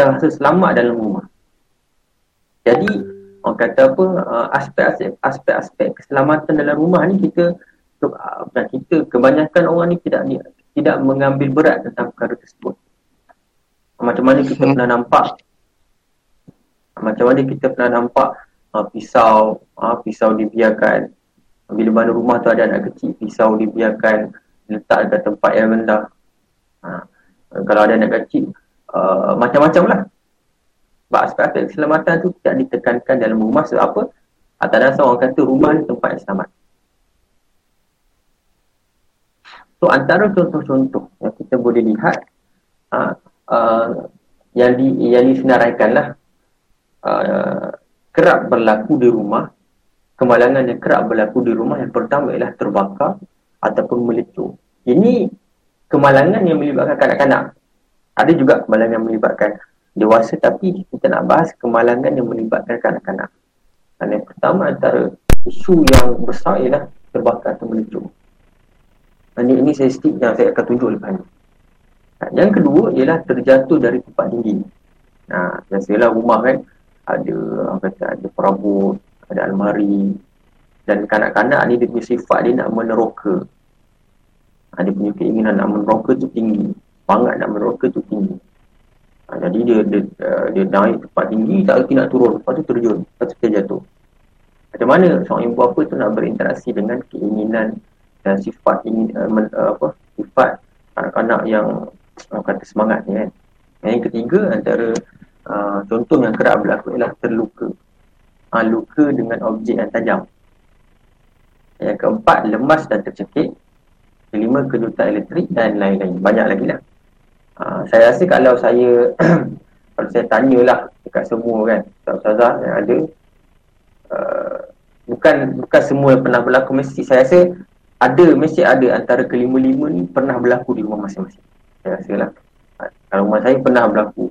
dah rasa selamat dalam rumah. Jadi orang kata apa uh, aspek-aspek aspek-aspek keselamatan dalam rumah ni kita uh, kita kebanyakan orang ni tidak tidak mengambil berat tentang perkara tersebut. Macam mana kita hmm. pernah nampak macam mana kita pernah nampak uh, pisau uh, pisau dibiarkan bila mana rumah tu ada anak kecil pisau dibiarkan letak dekat tempat yang rendah. Uh, kalau ada anak kecil uh, macam-macam lah. Sebab aspek-aspek keselamatan tu tidak ditekankan dalam rumah. Sebab apa? Atas dasar orang kata rumah ni tempat yang selamat. So antara contoh-contoh yang kita boleh lihat uh, uh, yang di yang disenaraikan lah uh, kerap berlaku di rumah kemalangan yang kerap berlaku di rumah yang pertama ialah terbakar ataupun melecur ini kemalangan yang melibatkan kanak-kanak ada juga kemalangan yang melibatkan dewasa tapi kita nak bahas kemalangan yang melibatkan kanak-kanak. Dan yang pertama antara isu yang besar ialah terbakar atau melecur. Ini, ini statistik yang saya akan tunjuk lepas ini. Yang kedua ialah terjatuh dari tempat tinggi. Nah, biasalah rumah kan ada apa kata ada perabot, ada almari dan kanak-kanak ni dia punya sifat dia nak meneroka. Ada punya keinginan nak meneroka tu tinggi semangat nak meroka tu tinggi. Ha, jadi dia dia, uh, dia naik tempat tinggi tak reti nak turun. Lepas tu terjun. Lepas tu dia jatuh. Macam mana seorang ibu apa tu nak berinteraksi dengan keinginan dan sifat ingin uh, men, uh, apa sifat anak-anak yang uh, kata semangat ni kan. Yang ketiga antara uh, contoh yang kerap berlaku ialah terluka. Uh, luka dengan objek yang tajam. Yang keempat lemas dan tercekik. Kelima kedutan elektrik dan lain-lain. Banyak lagi lah. Ha, saya rasa kalau saya kalau saya tanyalah dekat semua kan ustazah yang ada uh, bukan bukan semua yang pernah berlaku mesti saya rasa ada mesti ada antara kelima-lima ni pernah berlaku di rumah masing-masing saya rasa lah ha, kalau rumah saya pernah berlaku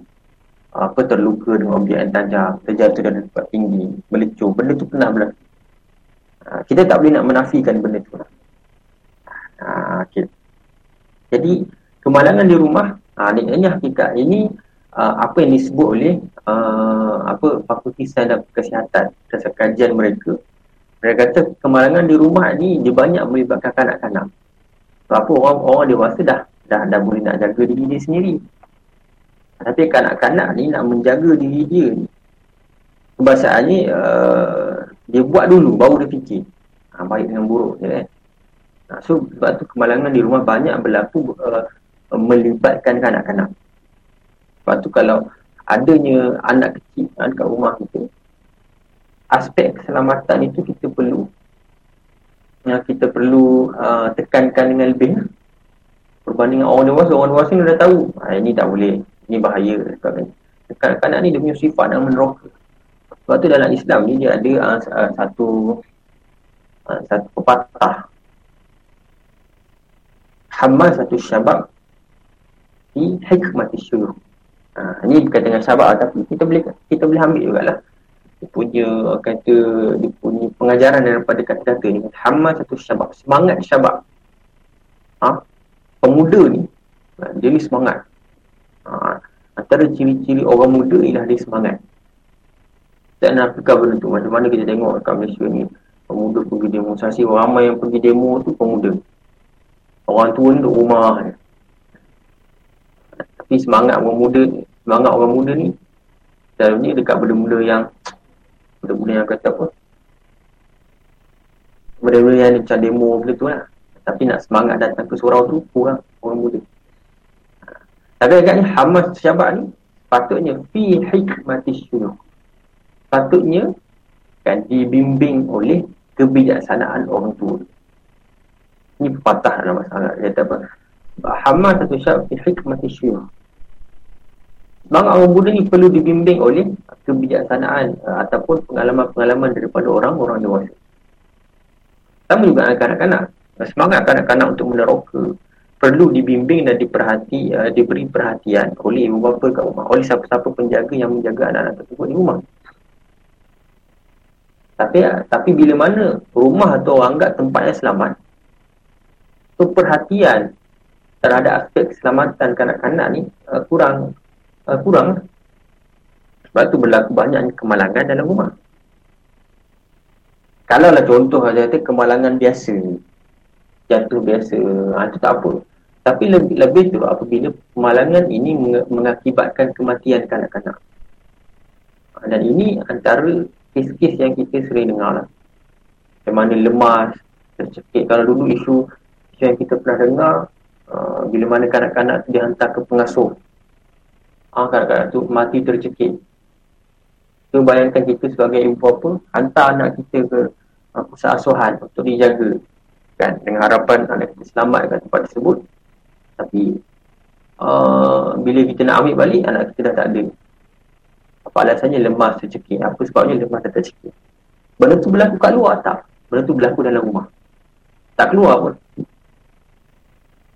apa terluka dengan objek yang tajam terjatuh dari tempat tinggi melecur benda tu pernah berlaku ha, kita tak boleh nak menafikan benda tu lah. okay. jadi kemalangan di rumah Ha, ini hakikat. Ini uh, apa yang disebut oleh uh, apa Fakulti Sains dan Kesihatan dasar kajian mereka. Mereka kata kemalangan di rumah ni dia banyak melibatkan kanak-kanak. Apa orang-orang dewasa dah dah dah boleh nak jaga diri dia sendiri. Tapi kanak-kanak ni nak menjaga diri dia ni. Kebahasaannya uh, dia buat dulu baru dia fikir. Ha, baik dengan buruk je. Ha, so sebab tu kemalangan di rumah banyak berlaku uh, melibatkan kanak-kanak. Lepas tu kalau adanya anak kecil kan, kat rumah kita, aspek keselamatan itu kita perlu yang kita perlu uh, tekankan dengan lebih. Berbanding orang dewasa, orang dewasa ni dah tahu ha, ini tak boleh, ini bahaya kanak-kanak ni dia punya sifat nak meneroka. Sebab tu dalam Islam ni dia ada uh, uh satu uh, satu pepatah. Hamal satu syabab fi hikmati syuyukh. Ha, ini bukan dengan sabar tapi kita boleh kita boleh ambil jugalah. Dia punya kata dia punya pengajaran daripada kata-kata ni hamma satu syabab semangat syabab. Ha? Pemuda ni ha, dia ni semangat. Ha, antara ciri-ciri orang muda ialah dia semangat. Tak nak fikir benda tu macam mana kita tengok kat Malaysia ni pemuda pergi demonstrasi ramai yang pergi demo tu pemuda. Orang tua duduk rumah. Tapi semangat orang muda Semangat orang muda ni Selalunya dekat benda-benda yang Benda-benda yang kata apa Benda-benda yang macam demo benda tu lah Tapi nak semangat datang ke surau tu Kurang orang muda Tapi agaknya Hamas syabat ni Patutnya Fi hikmati syuruh Patutnya kan dibimbing oleh kebijaksanaan orang tua. Ini pepatah dalam masalah. Dia kata apa? Hamas satu syabat fi hikmati syuruh. Semangat orang muda ni perlu dibimbing oleh kebijaksanaan uh, ataupun pengalaman-pengalaman daripada orang-orang dewasa. Sama juga kanak-kanak. Semangat kanak-kanak untuk meneroka perlu dibimbing dan diperhati, uh, diberi perhatian oleh ibu bapa kat rumah. Oleh siapa-siapa penjaga yang menjaga anak-anak tersebut di rumah. Tapi tapi bila mana rumah atau orang anggap tempat yang selamat, so perhatian terhadap aspek keselamatan kanak-kanak ni uh, kurang uh, kurang Sebab tu berlaku banyak kemalangan dalam rumah. Kalau lah contoh saja kata kemalangan biasa. Jatuh biasa. Ha, itu tak apa. Tapi lebih, lebih tu apabila kemalangan ini mengakibatkan kematian kanak-kanak. Ha, dan ini antara kes-kes yang kita sering dengar lah. Macam mana lemas, tercekik. Kalau dulu isu, isu yang kita pernah dengar, uh, bila mana kanak-kanak dihantar ke pengasuh. Ha, kanak-kanak tu mati tercekik. Tu bayangkan kita sebagai ibu apa, hantar anak kita ke uh, pusat asuhan untuk dijaga. Kan? Dengan harapan anak kita selamat kat tempat tersebut. Tapi, uh, bila kita nak ambil balik, anak kita dah tak ada. Apa alasannya lemas tercekik? Apa sebabnya lemas tercekik? Benda tu berlaku kat luar tak? Benda tu berlaku dalam rumah. Tak keluar pun.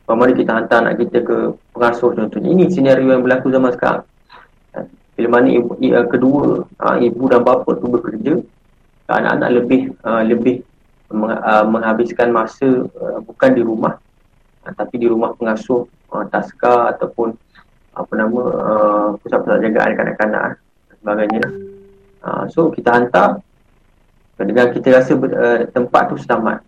Bagaimana kita hantar anak kita ke pengasuh contohnya. Ini senario yang berlaku zaman sekarang. Bila mana ibu, uh, kedua uh, ibu dan bapa tu bekerja, anak-anak lebih uh, lebih uh, menghabiskan masa bukan di rumah tapi di rumah pengasuh uh, taska ataupun apa nama pusat-pusat jagaan kanak-kanak sebagainya. So kita hantar dengan kita rasa uh, tempat tu selamat.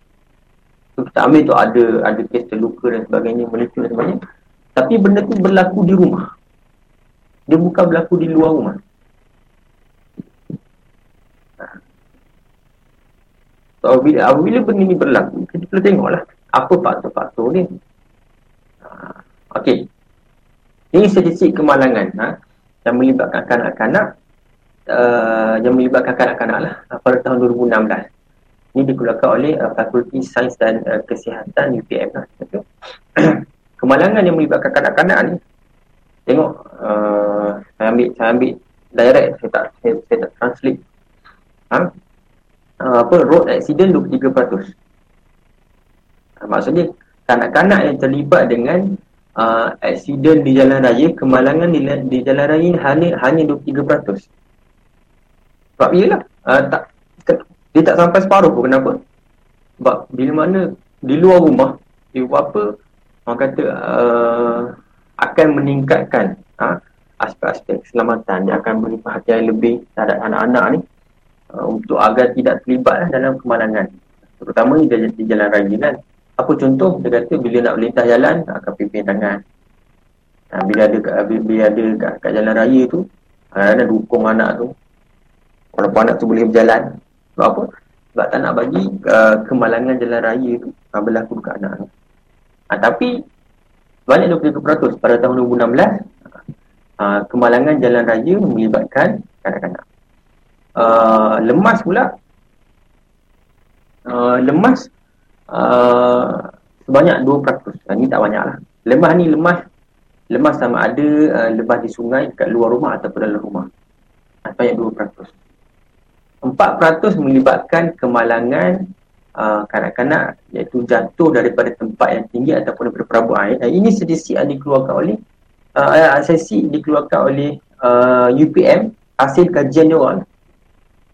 Kita ambil tu ada ada kes terluka dan sebagainya, melecur dan sebagainya. Tapi benda tu berlaku di rumah. Dia bukan berlaku di luar rumah. So, bila, bila benda ni berlaku, kita perlu tengoklah apa faktor-faktor ni. Ha, Okey. Ini statistik kemalangan ha, yang melibatkan kanak-kanak uh, yang melibatkan kanak-kanak lah pada tahun 2016. Ini dikeluarkan oleh uh, Fakulti Sains dan uh, Kesihatan UPM lah. kemalangan yang melibatkan kanak-kanak ni tengok uh, saya ambil saya ambil direct saya tak saya, saya tak translate. Ha? uh, apa road accident 23% uh, maksudnya kanak-kanak yang terlibat dengan uh, accident di jalan raya kemalangan di, di jalan raya hanya hanya 23% sebab iyalah uh, tak dia tak sampai separuh pun kenapa? Sebab bila mana di luar rumah ibu bapa orang kata uh, akan meningkatkan ha, aspek-aspek keselamatan. Dia akan beri perhatian lebih terhadap anak-anak ni uh, untuk agar tidak terlibat lah dalam kemalangan. Terutama di, di jalan raya kan. Apa contoh? Dia kata bila nak melintas jalan akan pimpin tangan. Ha, bila ada bila ada kat, kat jalan raya tu ada dukung anak tu. Walaupun anak tu boleh berjalan sebab apa sebab tak nak bagi uh, kemalangan jalan raya tu uh, berlaku dekat anak tu ha, tapi banyak 23% pada tahun 2016 uh, ah, kemalangan jalan raya melibatkan kanak-kanak. Uh, lemas pula uh, lemas uh, sebanyak 2%. Uh, ini tak banyak lah. Lemas ni lemas lemas sama ada uh, lemas di sungai kat luar rumah ataupun dalam rumah. Uh, sebanyak 2%. 4% melibatkan kemalangan Uh, kanak-kanak iaitu jatuh daripada tempat yang tinggi ataupun daripada perabot air. Uh, ini statistik yang dikeluarkan oleh uh, sesi dikeluarkan oleh uh, UPM hasil kajian dia orang.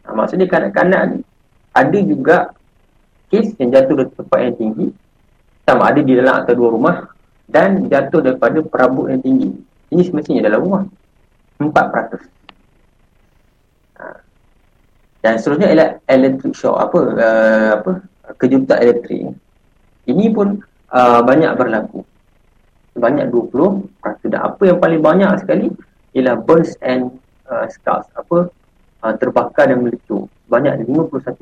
Uh, maksudnya kanak-kanak ni ada juga kes yang jatuh dari tempat yang tinggi sama ada di dalam atau dua rumah dan jatuh daripada perabot yang tinggi. Ini semestinya dalam rumah. 4%. Dan seterusnya ialah electric shock apa uh, apa kejutan elektrik ini pun uh, banyak berlaku. Banyak 20 dan apa yang paling banyak sekali ialah burns and uh, scars apa uh, terbakar dan melecur banyak 51%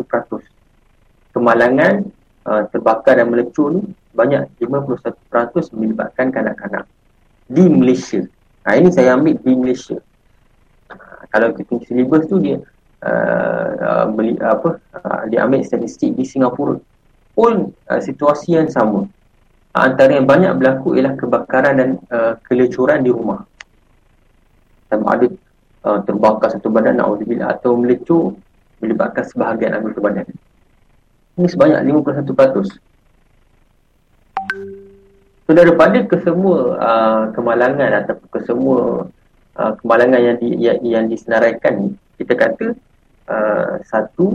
kemalangan uh, terbakar dan melecur ni banyak 51% melibatkan kanak-kanak. Di Malaysia. Ha, ini saya ambil di Malaysia. Uh, kalau kita syllabus tu dia uh, beli apa uh, dia ambil statistik di Singapura pun uh, situasi yang sama. Uh, antara yang banyak berlaku ialah kebakaran dan uh, kelecuran di rumah. Sama ada uh, terbakar satu badan na'udzubillah atau melecur melibatkan sebahagian anggota badan. Ini sebanyak 51% so daripada kesemua uh, kemalangan atau kesemua uh, kemalangan yang, di, yang, yang disenaraikan kita kata Uh, satu,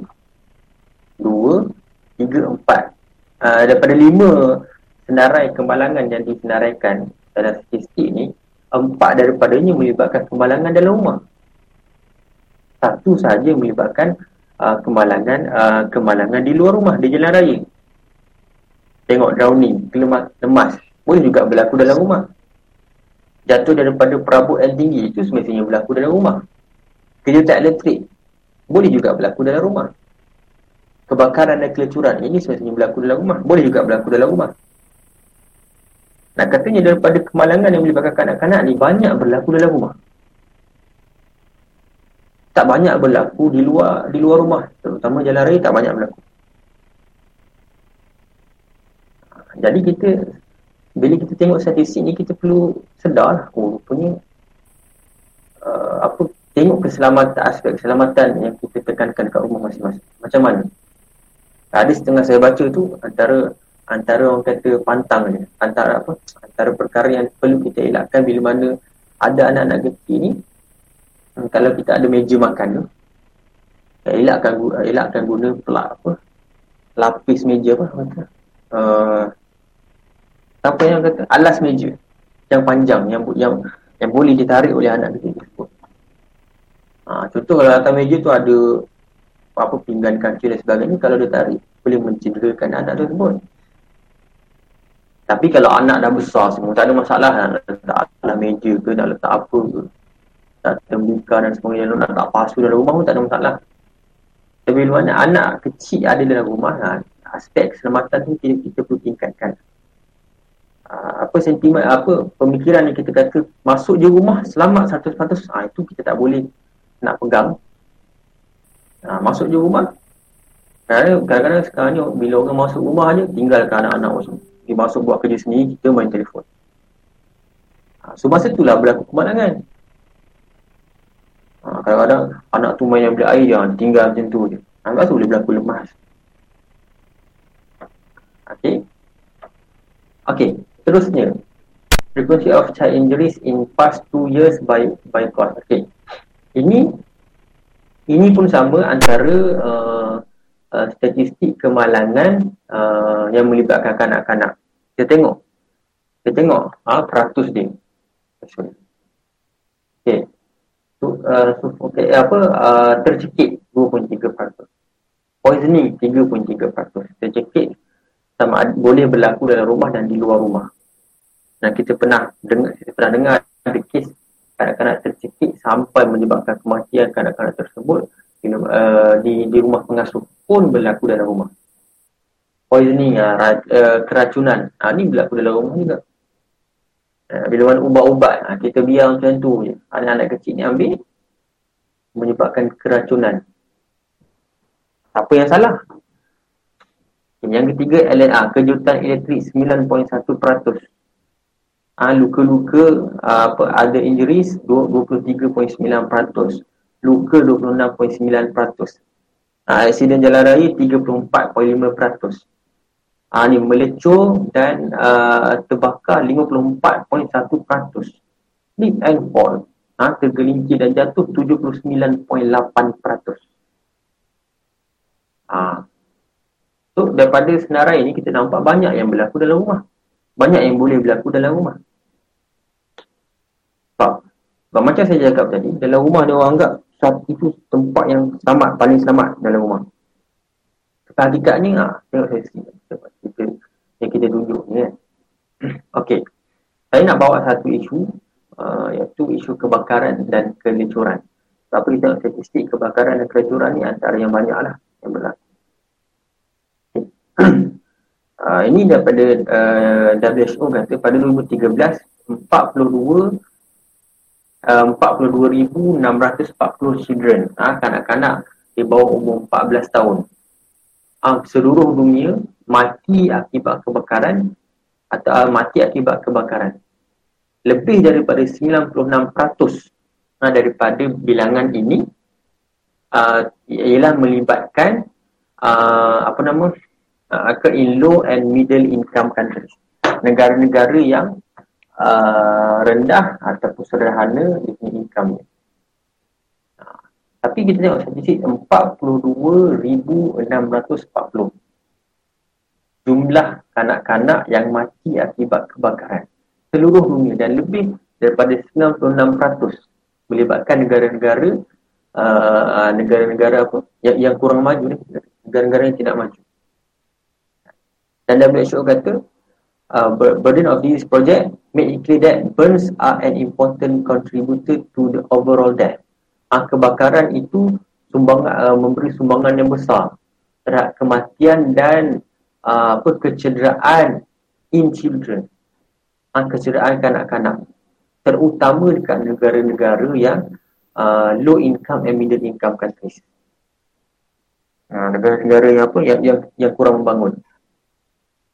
dua, tiga, empat. Uh, daripada lima senarai kemalangan yang disenaraikan dalam statistik ni, empat daripadanya melibatkan kemalangan dalam rumah. satu saja melibatkan uh, kemalangan uh, kemalangan di luar rumah di jalan raya tengok drowning kelemas lemas boleh juga berlaku dalam rumah jatuh daripada perabot yang tinggi itu semestinya berlaku dalam rumah kejutang elektrik boleh juga berlaku dalam rumah. Kebakaran dan kelecuran ini semestinya berlaku dalam rumah. Boleh juga berlaku dalam rumah. Nak katanya daripada kemalangan yang melibatkan kanak-kanak ni banyak berlaku dalam rumah. Tak banyak berlaku di luar di luar rumah. Terutama jalan raya tak banyak berlaku. Jadi kita bila kita tengok statistik ni kita perlu sedar lah oh rupanya keselamatan aspek keselamatan yang kita tekankan kat rumah masing-masing. Macam mana? Ada setengah saya baca tu antara antara orang kata pantang je antara apa? Antara perkara yang perlu kita elakkan bila mana ada anak-anak kecil ni hmm, kalau kita ada meja makan tu elakkan elakkan guna pelak apa? Lapis meja apa? Uh, apa yang kata? Alas meja. Yang panjang yang yang yang boleh ditarik oleh anak kecil. Ha, contoh kalau atas meja tu ada apa pinggan kancil dan sebagainya kalau dia tarik boleh mencederakan anak tersebut. Tapi kalau anak dah besar semua tak ada masalah nak letak atas meja ke nak letak apa ke tak terbuka dan sebagainya nak letak pasu dalam rumah pun tak ada masalah. Tapi mana anak kecil ada dalam rumah ha, aspek keselamatan tu kita, kita perlu tingkatkan. Ah, apa sentimen apa pemikiran yang kita kata masuk je rumah selamat 100% ah itu kita tak boleh nak pegang ha, masuk je rumah kadang-kadang sekarang ni bila orang masuk rumah je tinggalkan anak-anak masuk dia masuk buat kerja sendiri kita main telefon ha, so masa itulah berlaku kemalangan ha, kadang-kadang anak tu main yang beli air jangan tinggal macam tu je ha, tu boleh berlaku lemas Okay. Okay. Seterusnya, frequency of child injuries in past two years by by cause. Okay. Ini ini pun sama antara uh, uh, statistik kemalangan uh, yang melibatkan kanak-kanak. Kita tengok. Kita tengok uh, peratus dia. Okay. So, uh, so, okay, apa uh, tercekik 2.3%. Poisoning 3.3%. Tercekik sama boleh berlaku dalam rumah dan di luar rumah dan kita pernah dengar kita pernah dengar ada kes kanak-kanak tercekik sampai menyebabkan kematian kanak-kanak tersebut uh, di di rumah pengasuh pun berlaku dalam rumah. Poisoning uh, uh, keracunan. Uh, ni berlaku dalam rumah juga. Uh, bila mana ubat-ubat uh, kita biar macam tu je. Anak-anak kecil ni ambil menyebabkan keracunan. Apa yang salah? Yang ketiga LNA kejutan elektrik 9.1% uh, luka-luka uh, apa ada injuries 23.9%, luka 26.9%. Uh, aksiden jalan raya 34.5%. Ah uh, ni melecur dan uh, terbakar 54.1%. Slip and fall ah uh, tergelincir dan jatuh 79.8%. Ah. So daripada senarai ini kita nampak banyak yang berlaku dalam rumah. Banyak yang boleh berlaku dalam rumah. Sebab macam saya cakap tadi, dalam rumah dia orang anggap itu tempat yang selamat, paling selamat dalam rumah. Hakikatnya, ah, tengok saya sini. Kita, yang kita tunjuk ni kan. Okey. Saya nak bawa satu isu, uh, iaitu isu kebakaran dan kelecuran. Tapi kita tengok statistik kebakaran dan kelecuran ni antara yang banyak lah yang berlaku. Okay. uh, ini daripada uh, WHO kata pada 2013, 42 42,640 children ha, kanak-kanak di bawah umur 14 tahun. Ha, seluruh dunia mati akibat kebakaran atau uh, mati akibat kebakaran. Lebih daripada 96% ha, daripada bilangan ini uh, ialah melibatkan uh, apa nama uh, in low and middle income countries. Negara-negara yang uh, rendah ataupun sederhana sini income ni. Uh, tapi kita tengok statistik 42,640 jumlah kanak-kanak yang mati akibat kebakaran seluruh dunia dan lebih daripada 96% melibatkan negara-negara uh, negara-negara apa yang, yang kurang maju ni negara-negara yang tidak maju dan WHO kata uh, burden of this project make it clear that burns are an important contributor to the overall death uh, kebakaran itu sumbang uh, memberi sumbangan yang besar terhadap kematian dan uh, apa kecederaan in children uh, kecederaan kanak-kanak terutama dekat negara-negara yang uh, low income and middle income countries. Uh, negara-negara yang apa yang yang, yang kurang membangun.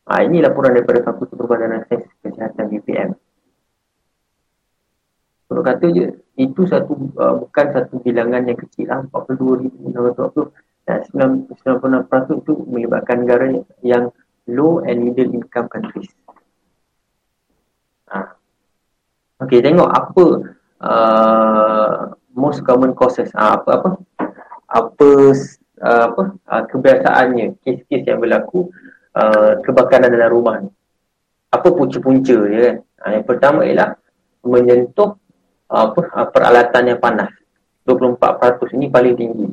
Uh, ini laporan daripada Fakulti Perbadanan Sains Kesihatan BPM. Kalau kata je itu satu uh, bukan satu bilangan yang kecil lah 42,920 dan 96% itu melibatkan negara yang low and middle income countries. Okey, tengok apa uh, most common causes. Uh, apa apa? Apa uh, apa uh, kebiasaannya kes-kes yang berlaku uh, kebakaran dalam rumah ni. Apa punca-punca dia kan? Uh, yang pertama ialah menyentuh uh, apa uh, peralatan yang panas. 24% ini paling tinggi.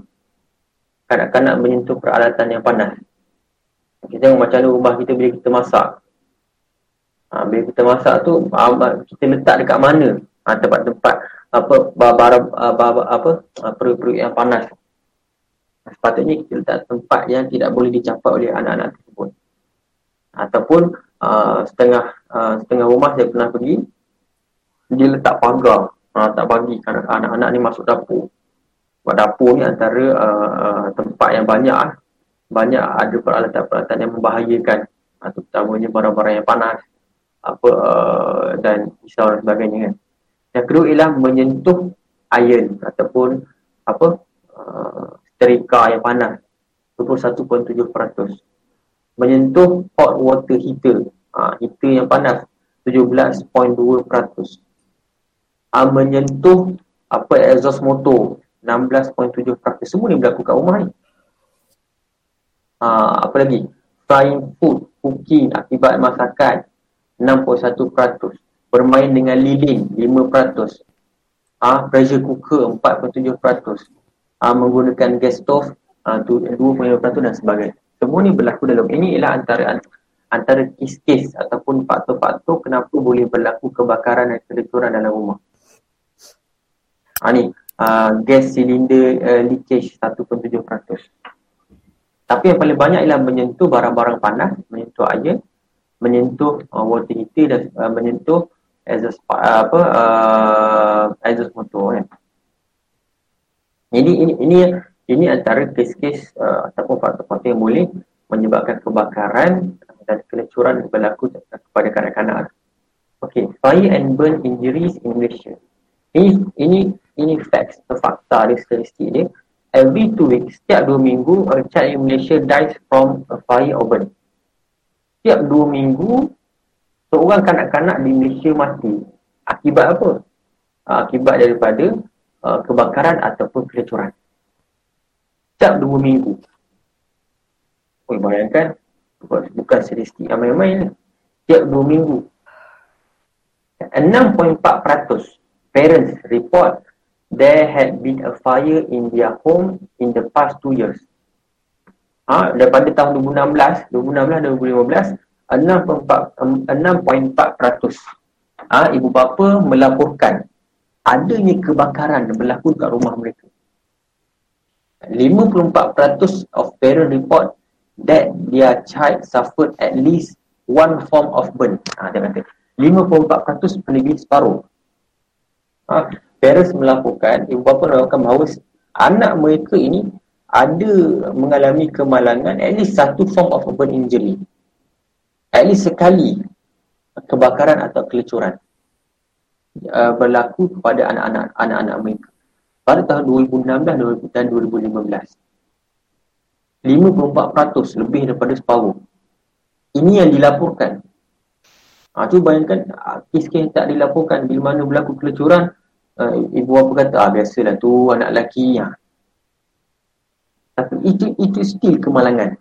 Kanak-kanak menyentuh peralatan yang panas. Kita tengok macam mana rumah kita bila kita masak. Ha, bila kita masak tu kita letak dekat mana ha, tempat-tempat apa barang apa perut-perut yang panas. Sepatutnya kita letak tempat yang tidak boleh dicapai oleh anak-anak tersebut. Ataupun uh, setengah uh, setengah rumah saya pernah pergi dia letak pagar uh, tak bagi anak-anak ni masuk dapur. Sebab dapur ni antara uh, tempat yang banyak banyak ada peralatan-peralatan yang membahayakan uh, terutamanya barang-barang yang panas apa uh, dan pisau dan sebagainya kan. Yang kedua ialah menyentuh iron ataupun apa uh, sterika yang panas 21.7%. Menyentuh hot water heater, uh, heater yang panas 17.2%. Uh, menyentuh apa exhaust motor 16.7%. Semua ni berlaku kat rumah ni. Uh, apa lagi? Frying food, cooking akibat masakan 6.1%. Bermain dengan lilin 5%. Ah, pressure cooker 4.7%. Ah, menggunakan gas stove ah, 2.5% dan sebagainya. Semua ni berlaku dalam ini ialah antara antara kes-kes ataupun faktor-faktor kenapa boleh berlaku kebakaran dan kelecuran dalam rumah. Ah ni, ah, gas silinder uh, leakage 1.7%. Tapi yang paling banyak ialah menyentuh barang-barang panas, menyentuh air menyentuh uh, water heater dan uh, menyentuh exhaust uh, apa uh, exhaust motor kan. Jadi ini ini ini antara kes-kes uh, ataupun faktor-faktor yang boleh menyebabkan kebakaran dan kelecuran yang berlaku kepada kanak-kanak. Okay, fire and burn injuries in Malaysia. Ini ini ini facts, fakta dia statistik dia. Every two weeks, setiap dua minggu, a child in Malaysia dies from a fire or burn setiap dua minggu seorang kanak-kanak di Malaysia mati akibat apa? Ah, akibat daripada uh, kebakaran ataupun kelecuran setiap dua minggu. Oh, bayangkan bukan statistik ramai-ramai ni setiap dua minggu. 6.4% parents report there had been a fire in their home in the past two years. Ha, daripada tahun 2016, 2016 2015 6.4% ha, ibu bapa melaporkan adanya kebakaran berlaku kat rumah mereka 54% of parent report that their child suffered at least one form of burn. Ha, dia kata 54% lebih separuh. Ha, parents melaporkan ibu bapa melaporkan bahawa anak mereka ini ada mengalami kemalangan at least satu form of burn injury. At least sekali kebakaran atau kelecuran uh, berlaku kepada anak-anak anak-anak mereka pada tahun 2016 dan 2015 54% lebih daripada separuh ini yang dilaporkan ha, tu bayangkan ah, kes-kes tak dilaporkan bila mana berlaku kelecuran uh, ibu bapa kata ah, biasalah tu anak lelaki ya. Tapi itu itu still kemalangan.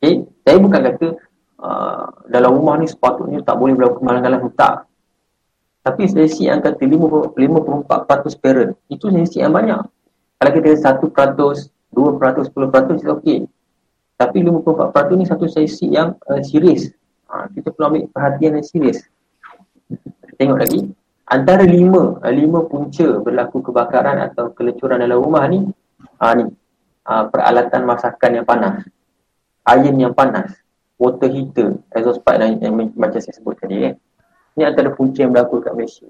Okay, saya bukan kata uh, dalam rumah ni sepatutnya tak boleh berlaku kemalangan lah. Tak. Tapi selisih yang kata 54% parent, itu selisih yang banyak. Kalau kita 1%, 2%, 10% itu okey. Tapi 54% ni satu selisih yang uh, serius. Ha, kita perlu ambil perhatian yang serius. Tengok lagi. Antara lima, uh, lima punca berlaku kebakaran atau kelecuran dalam rumah ni, ha, ni uh, peralatan masakan yang panas, air yang panas, water heater, exhaust pipe yang, yang, yang macam saya sebut tadi. Eh. Ini antara punca yang berlaku kat Malaysia.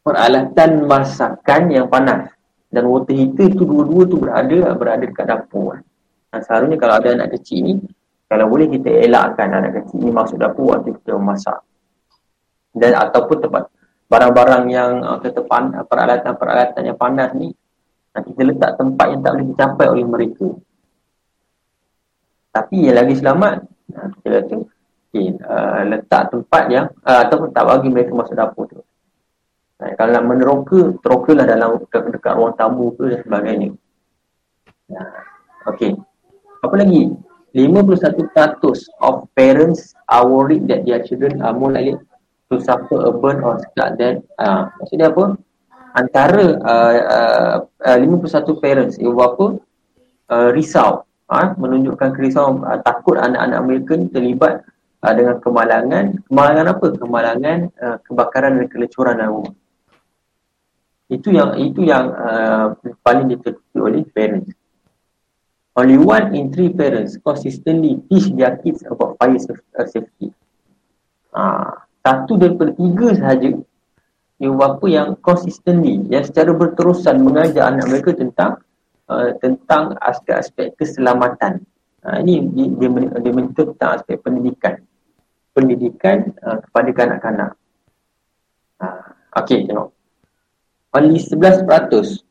Peralatan masakan yang panas dan water heater tu dua-dua tu berada berada dekat dapur. Kan. Seharusnya kalau ada anak kecil ni, kalau boleh kita elakkan anak kecil ni masuk dapur waktu kita memasak. Dan ataupun tempat barang-barang yang uh, kata peralatan-peralatan yang panas ni kita letak tempat yang tak boleh dicapai oleh mereka. Tapi yang lagi selamat kita kata okay, uh, letak tempat yang uh, ataupun tak bagi mereka masuk dapur tu. Uh, kalau nak meneroka, terokalah dalam dekat, dekat ruang tamu ke dan sebagainya. Uh, okay. Apa lagi? 51% of parents are worried that their children are more likely to suffer a burn or scar than uh, maksudnya apa? Antara uh, uh, 51 parents ibu bapa uh, risau uh, menunjukkan kerisauan uh, takut anak-anak mereka terlibat uh, dengan kemalangan kemalangan apa? Kemalangan uh, kebakaran dan kelecuran dalam rumah. Itu yang itu yang uh, paling ditetupi oleh parents. Only one in three parents consistently teach their kids about fire uh, safety. Ha, satu daripada tiga sahaja ibu bapa yang consistently, yang secara berterusan mengajar anak mereka tentang uh, tentang aspek-aspek keselamatan. Ha, ini dia, dia, dia menentu tentang aspek pendidikan. Pendidikan uh, kepada kanak-kanak. Ha, okay, tengok. Only 11%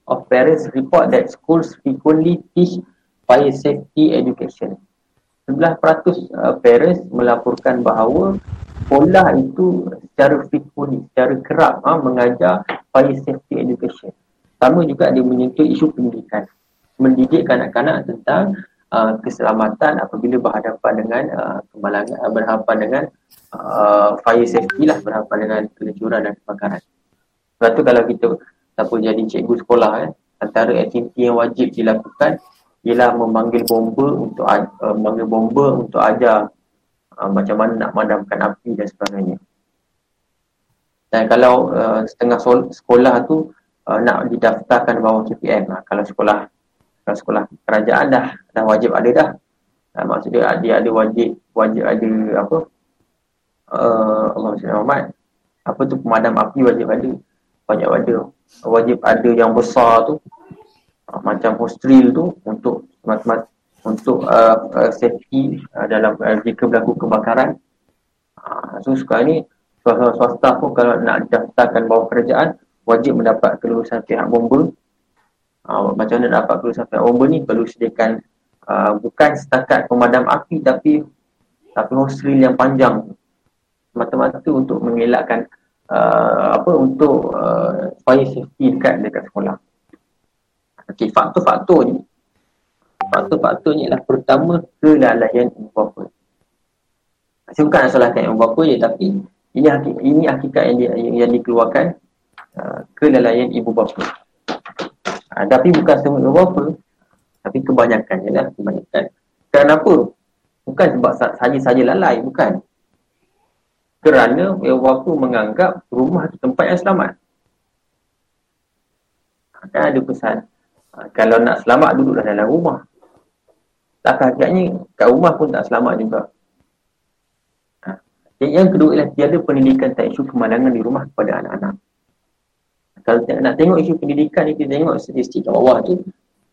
of parents report that schools frequently teach fire safety education. 11% uh, parents melaporkan bahawa sekolah itu secara frequently, secara kerap ha, mengajar fire safety education. Sama juga dia menyentuh isu pendidikan. Mendidik kanak-kanak tentang uh, keselamatan apabila berhadapan dengan uh, kemalangan, uh, berhadapan dengan uh, fire safety lah, berhadapan dengan kelecuran dan kebakaran. Sebab tu kalau kita tak jadi cikgu sekolah, eh, antara aktiviti yang wajib dilakukan ialah memanggil bomba untuk uh, memanggil bomba untuk ajar uh, macam mana nak madamkan api dan sebagainya. Dan kalau uh, setengah sol- sekolah tu uh, nak didaftarkan bawah KPM, uh, kalau sekolah kalau sekolah kerajaan dah dah wajib ada dah. Uh, maksudnya dia ada wajib wajib ada apa? Uh, Allah Muhammad. Apa tu pemadam api wajib ada. Wajib ada. Wajib ada yang besar tu uh, macam hostel tu untuk teman-teman untuk uh, uh, safety uh, dalam uh, jika berlaku kebakaran. Uh, so sekarang ni swasta pun kalau nak daftarkan bawah kerajaan wajib mendapat kelulusan pihak bomba. Uh, macam mana dapat kelulusan pihak bomba ni perlu sediakan uh, bukan setakat pemadam api tapi tapi hostel yang panjang semata-mata untuk mengelakkan uh, apa untuk uh, fire safety dekat dekat sekolah. Okey, faktor-faktor ni. Faktor-faktor ni adalah pertama kelalaian ibu bapa. Saya bukan nak salahkan ibu bapa je tapi ini ini hakikat yang, di, yang dikeluarkan uh, kelalaian ibu bapa. Uh, tapi bukan semua bapa tapi kebanyakan lah kebanyakan. Kenapa? Bukan sebab saja-saja lalai, bukan. Kerana ibu bapa menganggap rumah itu tempat yang selamat. Kan ada pesan Ha, kalau nak selamat duduklah dalam rumah. Tak agaknya kat rumah pun tak selamat juga. Ha. Yang kedua ialah tiada pendidikan tak isu kemalangan di rumah kepada anak-anak. Kalau nak tengok isu pendidikan ni, kita tengok statistik kat bawah tu.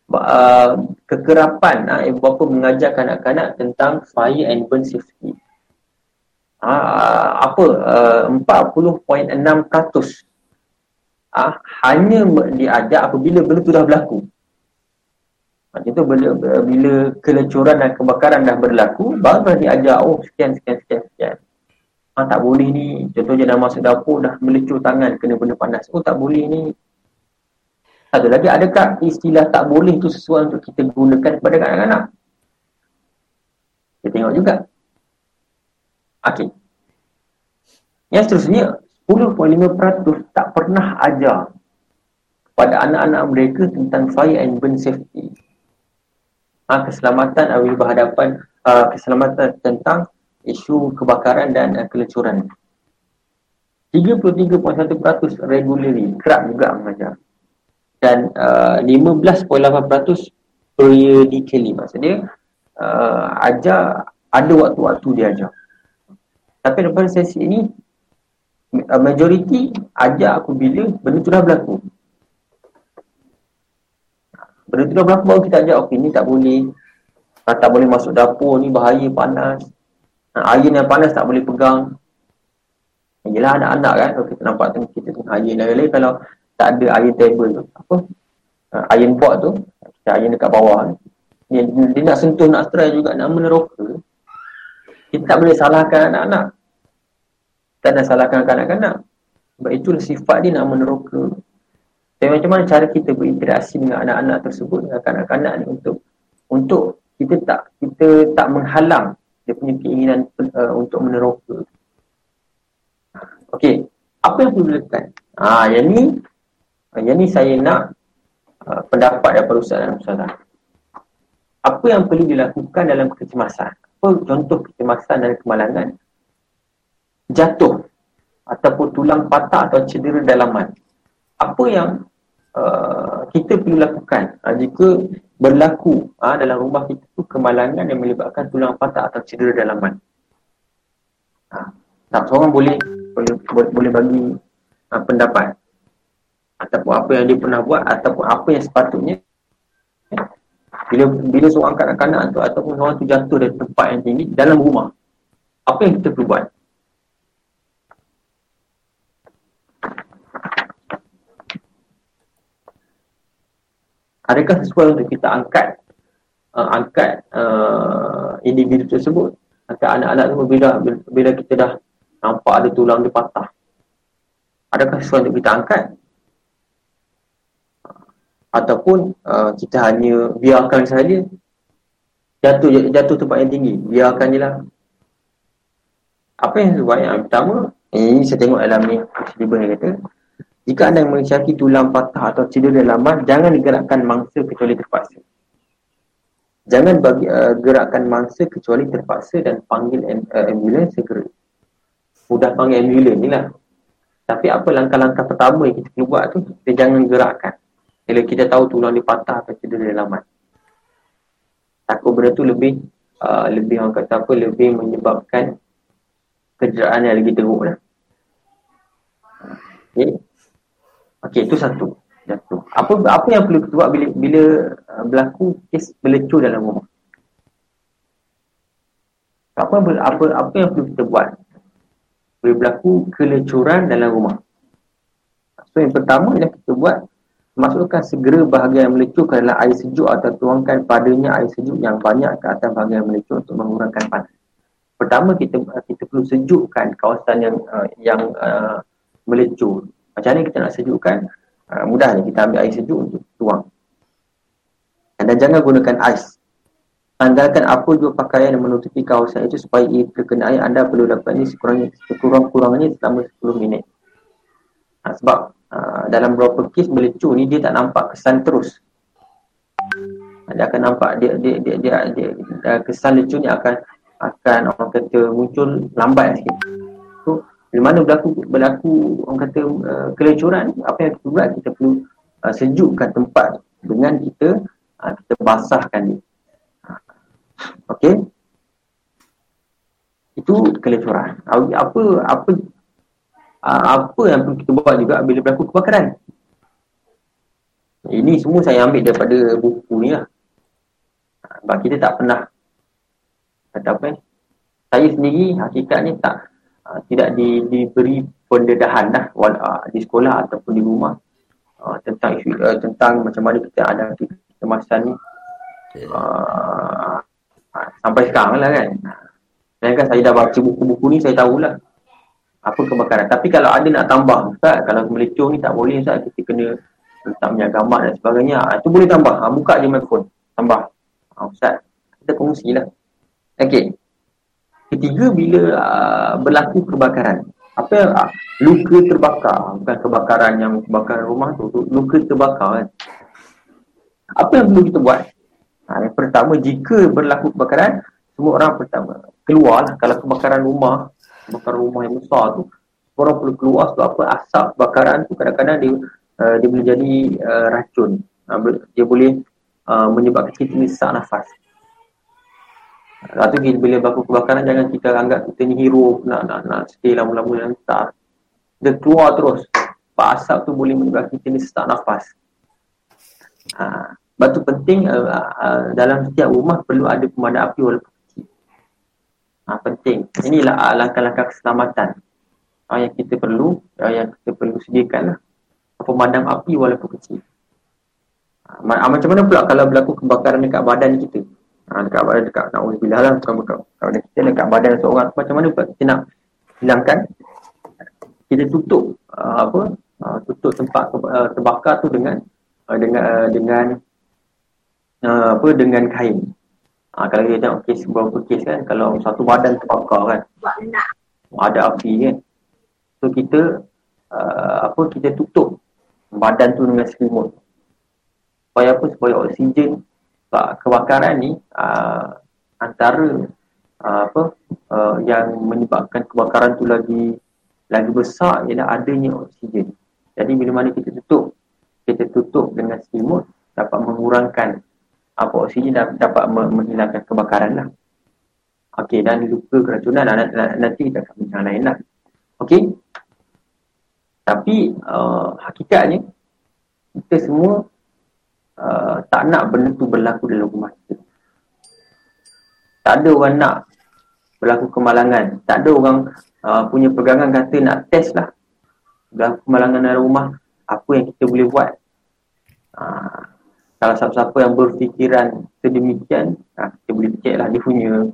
Uh, kekerapan uh, ibu bapa mengajar kanak-kanak tentang fire and burn safety. Uh, apa? Uh, 40.6% uh, hanya diajak apabila benda tu dah berlaku. Macam tu bila, bila kelecuran dan kebakaran dah berlaku, baru diajak, oh sekian, sekian, sekian, sekian. Ha, tak boleh ni, contohnya dah masuk dapur, dah melecur tangan kena benda panas. Oh tak boleh ni. Satu lagi, adakah istilah tak boleh tu sesuai untuk kita gunakan kepada anak-anak? Kita tengok juga. Okey. Yang seterusnya, 10.5% tak pernah ajar pada anak-anak mereka tentang fire and burn safety. Ha, keselamatan awal berhadapan uh, keselamatan tentang isu kebakaran dan uh, kelecuran. 33.1% regularly kerap juga mengajar. Dan uh, 15.8% periodically. Maksudnya uh, ajar ada waktu-waktu dia ajar. Tapi daripada sesi ini uh, majoriti ajar aku bila benda tu dah berlaku. Benda tu dah berlaku baru kita ajar okey ni tak boleh tak boleh masuk dapur ni bahaya panas. Air yang panas tak boleh pegang. Yelah anak-anak kan kalau kita nampak tengah kita tengah iron dan lain kalau tak ada iron table tu apa? Uh, iron board tu kita iron dekat bawah dia, dia nak sentuh nak try juga nak meneroka kita tak boleh salahkan anak-anak. Tak nak salahkan kanak-kanak. Sebab itulah sifat dia nak meneroka dan macam mana cara kita berinteraksi dengan anak-anak tersebut dengan kanak-kanak ni untuk untuk kita tak kita tak menghalang dia punya keinginan uh, untuk meneroka Okey, apa yang perlu dilakukan? Ah, yang ni yang ni saya nak uh, pendapat daripada Ustaz dan Ustazah. Apa yang perlu dilakukan dalam kecemasan? Apa contoh kecemasan dan kemalangan? Jatuh ataupun tulang patah atau cedera dalaman. Apa yang uh, kita perlu lakukan uh, jika berlaku uh, dalam rumah kita tu kemalangan yang melibatkan tulang patah atau cedera dalaman? Uh, tak seorang boleh boleh boleh bagi uh, pendapat ataupun apa yang dia pernah buat ataupun apa yang sepatutnya bila bila seorang kanak-kanak tu ataupun seorang tu jatuh dari tempat yang tinggi dalam rumah apa yang kita perlu buat adakah sesuai untuk kita angkat uh, angkat uh, individu tersebut angkat anak-anak tu bila, bila kita dah nampak ada tulang dia patah. Adakah sesuatu untuk kita angkat? Ataupun uh, kita hanya biarkan saja jatuh jatuh tempat yang tinggi. Biarkan je lah. Apa yang sesuai? Yang pertama, ini saya tengok dalam ni, Siliban dia kata, jika anda mengisyaki tulang patah atau cedera dalaman, jangan digerakkan mangsa kecuali terpaksa. Jangan bagi uh, gerakkan mangsa kecuali terpaksa dan panggil uh, ambulans segera mudah panggil ambulans ni lah. Tapi apa langkah-langkah pertama yang kita perlu buat tu, kita jangan gerakkan. Bila kita tahu tulang dia patah atau cedera dalaman. Takut benda tu lebih, uh, lebih orang kata apa, lebih menyebabkan kejerahan yang lagi teruk lah. Okay. Okay, itu satu. Jatuh. Apa apa yang perlu kita buat bila, bila uh, berlaku kes melecur dalam rumah? Apa, apa, apa yang perlu kita buat? boleh berlaku kelecuran dalam rumah. So yang pertama yang kita buat masukkan segera bahagian melecur ke dalam air sejuk atau tuangkan padanya air sejuk yang banyak ke atas bahagian melecur untuk mengurangkan panas. Pertama kita kita perlu sejukkan kawasan yang uh, yang uh, melecur. Macam mana kita nak sejukkan? Uh, mudah kita ambil air sejuk untuk tuang. Dan jangan gunakan ais Andalkan apa juga pakaian yang menutupi kawasan itu supaya ia terkena air, anda perlu dapat ini sekurang sekurang-kurangnya selama 10 minit. Ha, sebab ha, dalam beberapa kes melecur ni dia tak nampak kesan terus. Dia akan nampak dia dia dia, dia, dia, dia kesan lecur ni akan akan orang kata muncul lambat sikit. So, di mana berlaku berlaku orang kata uh, kelecuran, apa yang kita buat kita perlu uh, sejukkan tempat dengan kita uh, kita basahkan dia. Okey. Itu kelecuran. Apa apa apa yang perlu kita buat juga bila berlaku kebakaran. Ini semua saya ambil daripada buku ni lah. Sebab kita tak pernah kata apa ni. Saya sendiri hakikat ni tak tidak di, diberi pendedahan lah di sekolah ataupun di rumah. Tentang isu, tentang macam mana kita ada kemasan ni. Okay. Uh, sampai sekarang lah kan. Dan kan saya dah baca buku-buku ni saya tahulah apa kebakaran. Tapi kalau ada nak tambah Ustaz kalau melecur ni tak boleh Ustaz. Kita kena letak minyak gamak dan sebagainya. Ha, itu boleh tambah. Ha, buka je mikrofon tambah. Ha, Ustaz kita kongsi lah ok ketiga bila uh, berlaku kebakaran. Apa ah, luka terbakar bukan kebakaran yang kebakaran rumah tu luka terbakar kan? Apa yang perlu kita buat? Ha, yang pertama jika berlaku kebakaran semua orang pertama keluar lah kalau kebakaran rumah kebakaran rumah yang besar tu orang perlu keluar. Sebab apa? Asap kebakaran tu kadang-kadang dia uh, dia boleh jadi uh, racun. Uh, dia boleh uh, menyebabkan kita sesak nafas Lepas tu bila berlaku kebakaran jangan kita anggap kita ni hero nak nak nak stay lama-lama dalam tak. Dia keluar terus. Pak asap tu boleh menyebabkan kita ni sesak nafas. Ha. Sebab tu penting uh, uh, dalam setiap rumah perlu ada pemadam api walaupun kecil. Ha, penting. Inilah uh, langkah-langkah keselamatan uh, yang kita perlu uh, yang kita perlu sediakan lah. Pemadam api walaupun kecil. Ha, macam mana pula kalau berlaku kebakaran dekat badan kita? Ha, dekat badan dekat nak uzubillah lah bukan bukan kalau kita dekat badan seorang macam mana pula kita nak hilangkan kita tutup uh, apa? Uh, tutup tempat uh, terbakar tu dengan uh, dengan uh, dengan uh, apa dengan kain. Ha, kalau kita tengok kes beberapa kes kan kalau satu badan terbakar kan ada api kan. So kita uh, apa kita tutup badan tu dengan selimut. Supaya apa? Supaya oksigen kebakaran ni uh, antara uh, apa uh, yang menyebabkan kebakaran tu lagi lagi besar ialah adanya oksigen. Jadi bila mana kita tutup kita tutup dengan selimut dapat mengurangkan apa oksigen dan dapat menghilangkan kebakaran lah. Okey dan luka keracunan nanti kita akan bincang lain lah. Okey. Tapi uh, hakikatnya kita semua Uh, tak nak benda tu berlaku dalam rumah kita. Tak ada orang nak berlaku kemalangan. Tak ada orang uh, punya pegangan kata nak test lah. Berlaku kemalangan dalam rumah, apa yang kita boleh buat. Uh, kalau siapa-siapa yang berfikiran sedemikian, uh, kita boleh cek lah dia punya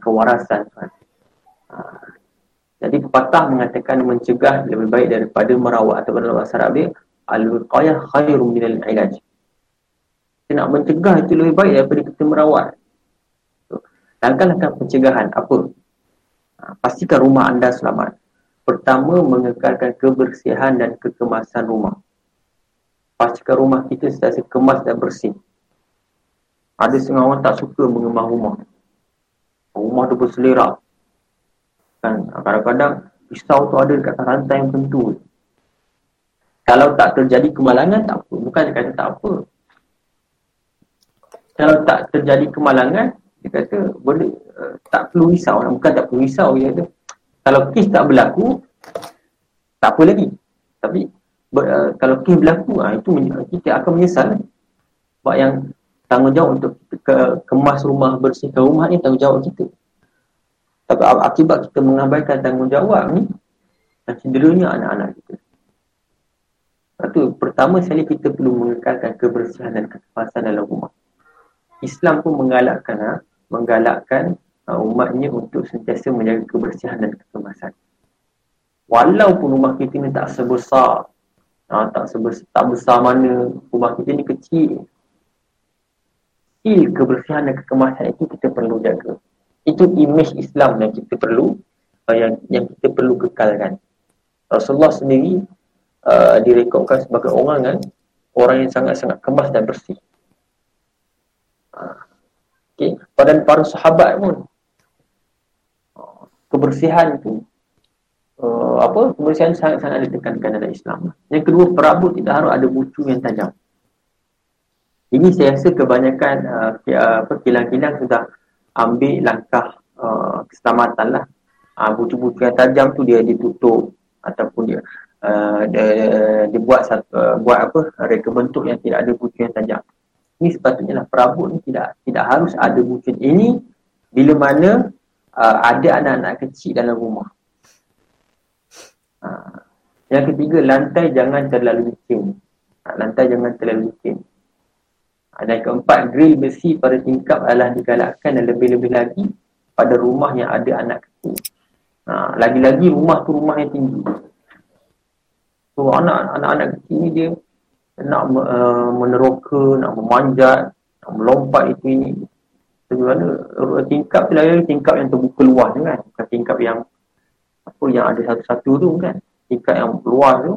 kewarasan. Uh, jadi pepatah mengatakan mencegah lebih baik daripada merawat atau dalam bahasa Arab dia al-wiqayah khairum minal ilaj kita nak mencegah itu lebih baik daripada kita merawat. Langkah-langkah pencegahan apa? Ha, pastikan rumah anda selamat. Pertama, mengekalkan kebersihan dan kekemasan rumah. Pastikan rumah kita sentiasa kemas dan bersih. Ada setengah orang tak suka mengemah rumah. Rumah tu berselera. Kan? Kadang-kadang pisau tu ada dekat rantai yang tentu. Kalau tak terjadi kemalangan, tak apa. Bukan kata tak apa kalau tak terjadi kemalangan dia kata boleh uh, tak perlu risau bukan tak perlu risau dia kata kalau kes tak berlaku tak apa lagi. Tapi ber, uh, kalau kes berlaku uh, itu kita akan menyesal sebab yang tanggungjawab untuk ke, kemas rumah bersihkan rumah ni tanggungjawab kita. Tapi akibat kita mengabaikan tanggungjawab ni dan cederanya anak-anak kita. Satu, pertama sekali kita perlu mengekalkan kebersihan dan kekepasan dalam rumah. Islam pun menggalakkan ha, menggalakkan ha, umatnya untuk sentiasa menjaga kebersihan dan kekemasan. Walaupun rumah kita ni tak sebesar, ha, tak sebesar, tak besar mana rumah kita ni kecil, still kebersihan dan kekemasan itu kita perlu jaga. Itu image Islam yang kita perlu uh, yang yang kita perlu kekalkan. Rasulullah sendiri uh, direkodkan sebagai orang kan orang yang sangat-sangat kemas dan bersih. Okay. Pada para sahabat pun kebersihan itu uh, apa kebersihan sangat-sangat ditekankan dalam Islam. Yang kedua perabot tidak harus ada bucu yang tajam. Ini saya rasa kebanyakan uh, apa kilang-kilang sudah ambil langkah uh, keselamatan lah. Uh, bucu-bucu yang tajam tu dia ditutup ataupun dia uh, dia, dia, buat satu uh, buat apa reka bentuk yang tidak ada bucu yang tajam. Ini sepatutnya lah perabot ni tidak tidak harus ada wujud ini bila mana uh, ada anak-anak kecil dalam rumah. Uh, yang ketiga, lantai jangan terlalu licin. Uh, lantai jangan terlalu licin. Uh, dan keempat, grill besi pada tingkap adalah digalakkan dan lebih-lebih lagi pada rumah yang ada anak kecil. Uh, lagi-lagi rumah tu rumah yang tinggi. So anak-anak kecil ni dia nak uh, meneroka, nak memanjat, nak melompat itu ini. Sebenarnya tingkap tu lagi tingkap yang terbuka luas kan. Bukan tingkap yang apa yang ada satu-satu tu kan tingkat yang luas tu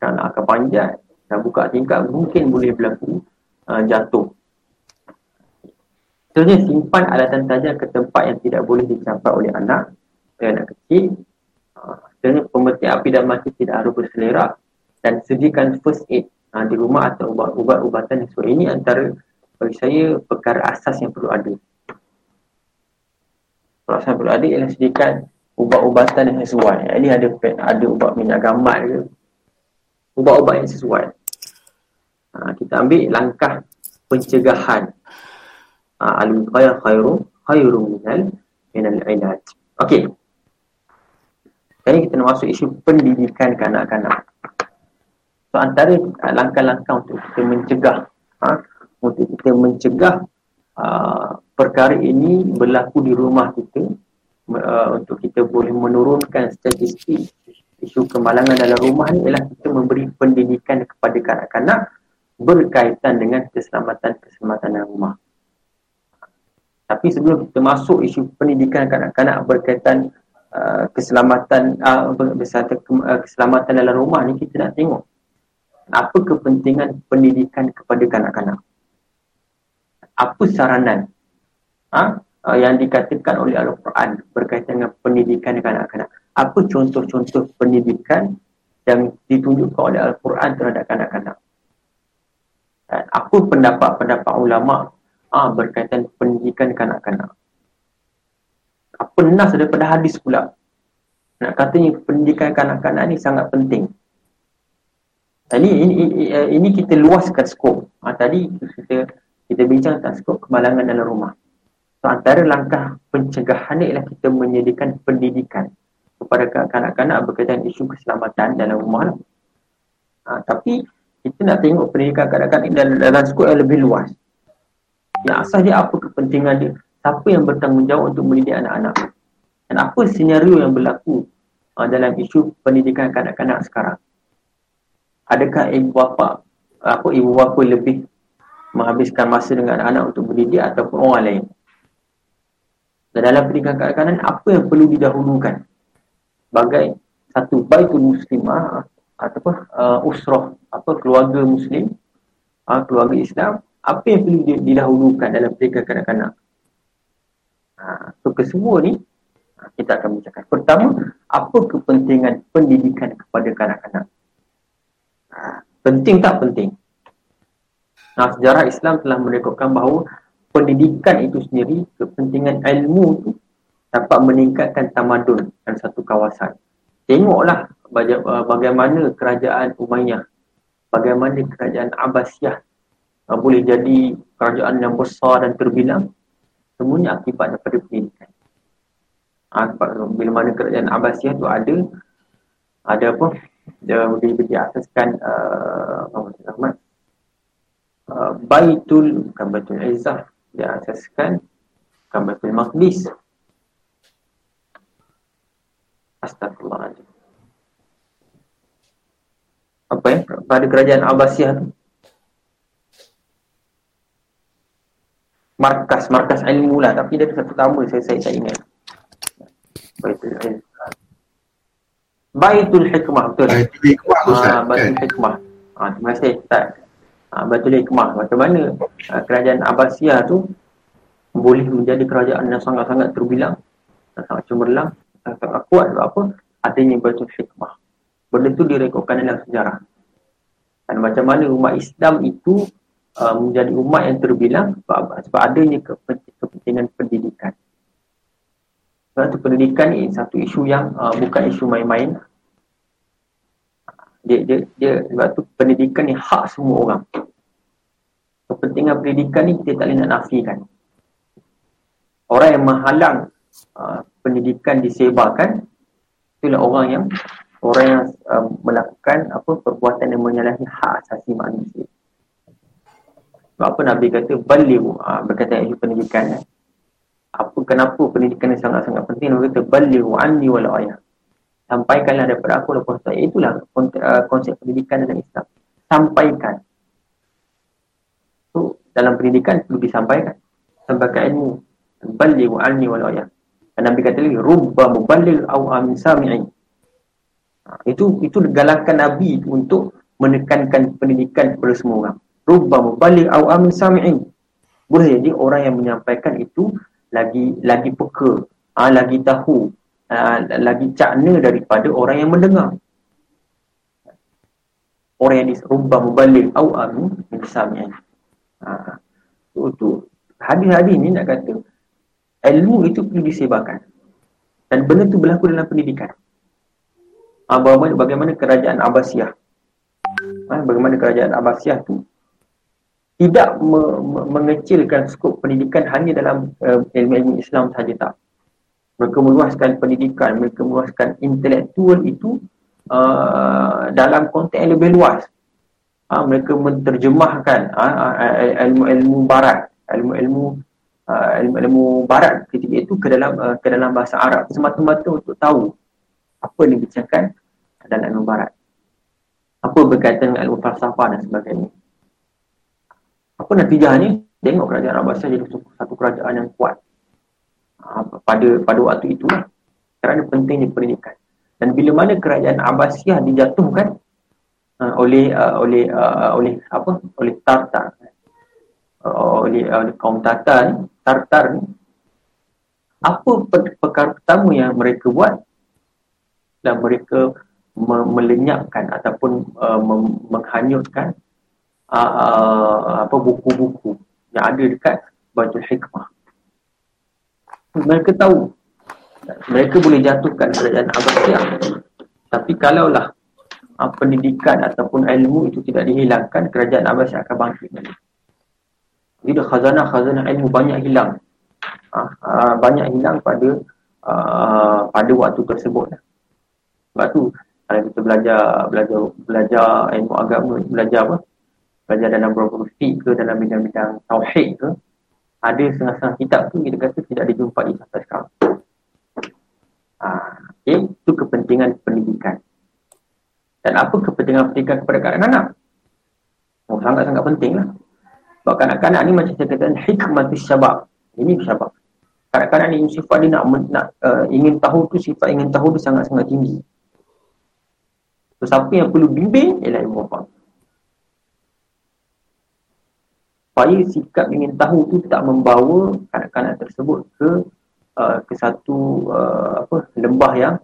kan akan panjat dan buka tingkat mungkin boleh berlaku uh, jatuh Sebenarnya simpan alatan tajam ke tempat yang tidak boleh dicapai oleh anak oleh anak kecil Sebenarnya uh, pemetik api dan mati tidak harus berselerak dan sediakan first aid uh, di rumah atau ubat-ubatan so ini antara bagi saya perkara asas yang perlu ada perasaan perlu ada ialah sediakan ubat-ubatan yang sesuai. Ini ada ada ubat minyak gamat ke. Ubat-ubat yang sesuai. Ha, kita ambil langkah pencegahan. Ha, Al-wiqayah khairu khairu minal minal ilaj. Okey. Jadi kita nak masuk isu pendidikan kanak-kanak. So antara langkah-langkah untuk kita mencegah ha, untuk kita mencegah uh, perkara ini berlaku di rumah kita uh, untuk kita boleh menurunkan statistik isu kemalangan dalam rumah ni ialah kita memberi pendidikan kepada kanak-kanak berkaitan dengan keselamatan-keselamatan dalam rumah. Tapi sebelum kita masuk isu pendidikan kanak-kanak berkaitan uh, keselamatan uh, uh, keselamatan dalam rumah ni kita nak tengok apa kepentingan pendidikan kepada kanak-kanak. Apa saranan ha, uh, yang dikatakan oleh Al-Quran berkaitan dengan pendidikan kanak-kanak. Apa contoh-contoh pendidikan yang ditunjukkan oleh Al-Quran terhadap kanak-kanak? Dan apa pendapat-pendapat ulama uh, berkaitan pendidikan kanak-kanak? Apa nas daripada hadis pula? Nak katanya pendidikan kanak-kanak ni sangat penting. Ini, ini, ini, ini kita luaskan skop. Ha, tadi kita kita bincang tentang skop kemalangan dalam rumah. So, antara langkah pencegahan ialah kita menyediakan pendidikan kepada kanak-kanak berkaitan isu keselamatan dalam rumah. Lah. Ha, tapi kita nak tengok pendidikan kanak-kanak dalam, dalam skop yang lebih luas. Yang asal dia apa kepentingan dia? Siapa yang bertanggungjawab untuk mendidik anak-anak? Dan apa senario yang berlaku uh, dalam isu pendidikan kanak-kanak sekarang? Adakah ibu bapa apa ibu bapa lebih menghabiskan masa dengan anak untuk mendidik ataupun orang lain? Dan dalam pendidikan kanak-kanak apa yang perlu didahulukan? Bagai satu baitul muslimah ataupun uh, usrah apa keluarga muslim uh, keluarga Islam apa yang perlu didahulukan dalam pendidikan kanak-kanak? Uh, so kesemua ni kita akan bicarakan. Pertama, apa kepentingan pendidikan kepada kanak-kanak? Penting tak penting? Nah, sejarah Islam telah merekodkan bahawa pendidikan itu sendiri, kepentingan ilmu itu dapat meningkatkan tamadun dalam satu kawasan. Tengoklah uh, bagaimana kerajaan Umayyah, bagaimana kerajaan Abbasiyah uh, boleh jadi kerajaan yang besar dan terbilang, semuanya akibat daripada pendidikan. Bila mana kerajaan Abbasiyah itu ada, ada apa? Dia boleh diasaskan uh, uh, Baitul, bukan Baitul Izzah, dia asaskan Kabatul Maqdis. Astagfirullahaladzim Apa ya? Pada kerajaan Abbasiyah tu? Markas, markas ilmu lah Tapi dia satu nama saya, saya, saya ingat. Baitul Izzah Baitul Hikmah Betul? Baitul Hikmah ha, Baitul Hikmah. Ha, Terima kasih Ustaz. Ha, Baitul Hikmah Macam mana ha, kerajaan Abbasiyah tu boleh menjadi kerajaan yang sangat-sangat terbilang sangat cemerlang sangat kuat sebab apa? Adanya Baitul Hikmah. Benda tu direkodkan dalam sejarah. Dan macam mana umat Islam itu uh, menjadi umat yang terbilang sebab, sebab adanya kepentingan pendidikan sebab tu pendidikan ni satu isu yang uh, bukan isu main-main. Dia, dia, dia sebab tu pendidikan ni hak semua orang. Kepentingan pendidikan ni kita tak boleh nak nafikan. Orang yang menghalang uh, pendidikan disebarkan itulah orang yang orang yang uh, melakukan apa perbuatan yang menyalahi hak asasi manusia. Sebab apa Nabi kata baliu uh, berkaitan dengan pendidikan eh. Apa kenapa pendidikan ni sangat-sangat penting? Nabi kata baliu anni wal ayah. Sampaikanlah daripada aku lepas saya itulah uh, konsep pendidikan dalam Islam. Sampaikan. So dalam pendidikan perlu disampaikan. Sampaikan ilmu. Balighu anni wal ayah. Nabi kata lagi, Rubba mubalil au amin sami'in. Ha, itu itu galakan Nabi untuk menekankan pendidikan kepada semua orang. Rubba mubalil au amin sami'in. Boleh jadi orang yang menyampaikan itu lagi lagi peka, ha, lagi tahu, ha, lagi cakna daripada orang yang mendengar. Orang yang disrubba mubalil au amin sami'in. Ha, itu, itu hadis-hadis ni nak kata ilmu itu perlu disebarkan dan benda itu berlaku dalam pendidikan ha, bagaimana, bagaimana kerajaan Abbasiyah ha, bagaimana kerajaan Abbasiyah tu tidak me, me, mengecilkan skop pendidikan hanya dalam uh, ilmu-ilmu Islam sahaja tak. Mereka meluaskan pendidikan mereka meluaskan intelektual itu uh, dalam konteks yang lebih luas. Ha, mereka menterjemahkan ha, ilmu-ilmu barat ilmu-ilmu uh, ilmu-ilmu barat ketika itu ke dalam uh, ke dalam bahasa Arab semata-mata untuk tahu apa yang dibincangkan dalam ilmu barat. Apa berkaitan dengan ilmu falsafah dan sebagainya apa natijahnya? Tengok kerajaan Abbasiyah jadi satu kerajaan yang kuat. Uh, pada pada waktu itu kerana pentingnya pendidikan. Dan bila mana kerajaan Abbasiyah dijatuhkan uh, oleh uh, oleh uh, oleh apa? Oleh Tartar. Oleh, oleh kaum Tatar ni, Tartar ni, apa perkara pertama yang mereka buat? Dan mereka me- melenyapkan ataupun uh, menghanyutkan uh, uh, apa buku-buku yang ada dekat Baitul Hikmah. Mereka tahu mereka boleh jatuhkan kerajaan Abbasiyah. Tapi kalaulah uh, pendidikan ataupun ilmu itu tidak dihilangkan, kerajaan Abbasiyah akan bangkit balik. Jadi khazanah-khazanah ilmu banyak hilang. Ha, ha, banyak hilang pada uh, pada waktu tersebut. Sebab tu kalau kita belajar belajar belajar ilmu agama, belajar apa? Belajar dalam beberapa fiqh ke dalam bidang-bidang tauhid ke, ada setengah-setengah kitab tu kita kata tidak dijumpai sampai sekarang. Ha, okay? Itu kepentingan pendidikan. Dan apa kepentingan pendidikan kepada kanak-kanak? Oh, sangat-sangat penting lah. Sebab kanak-kanak ni macam saya kata hikmat syabab. Ini syabab. Kanak-kanak ni sifat dia nak, nak uh, ingin tahu tu sifat ingin tahu tu sangat-sangat tinggi. So siapa yang perlu bimbing ialah ibu bapa. Supaya sikap ingin tahu tu tak membawa kanak-kanak tersebut ke uh, ke satu uh, apa lembah yang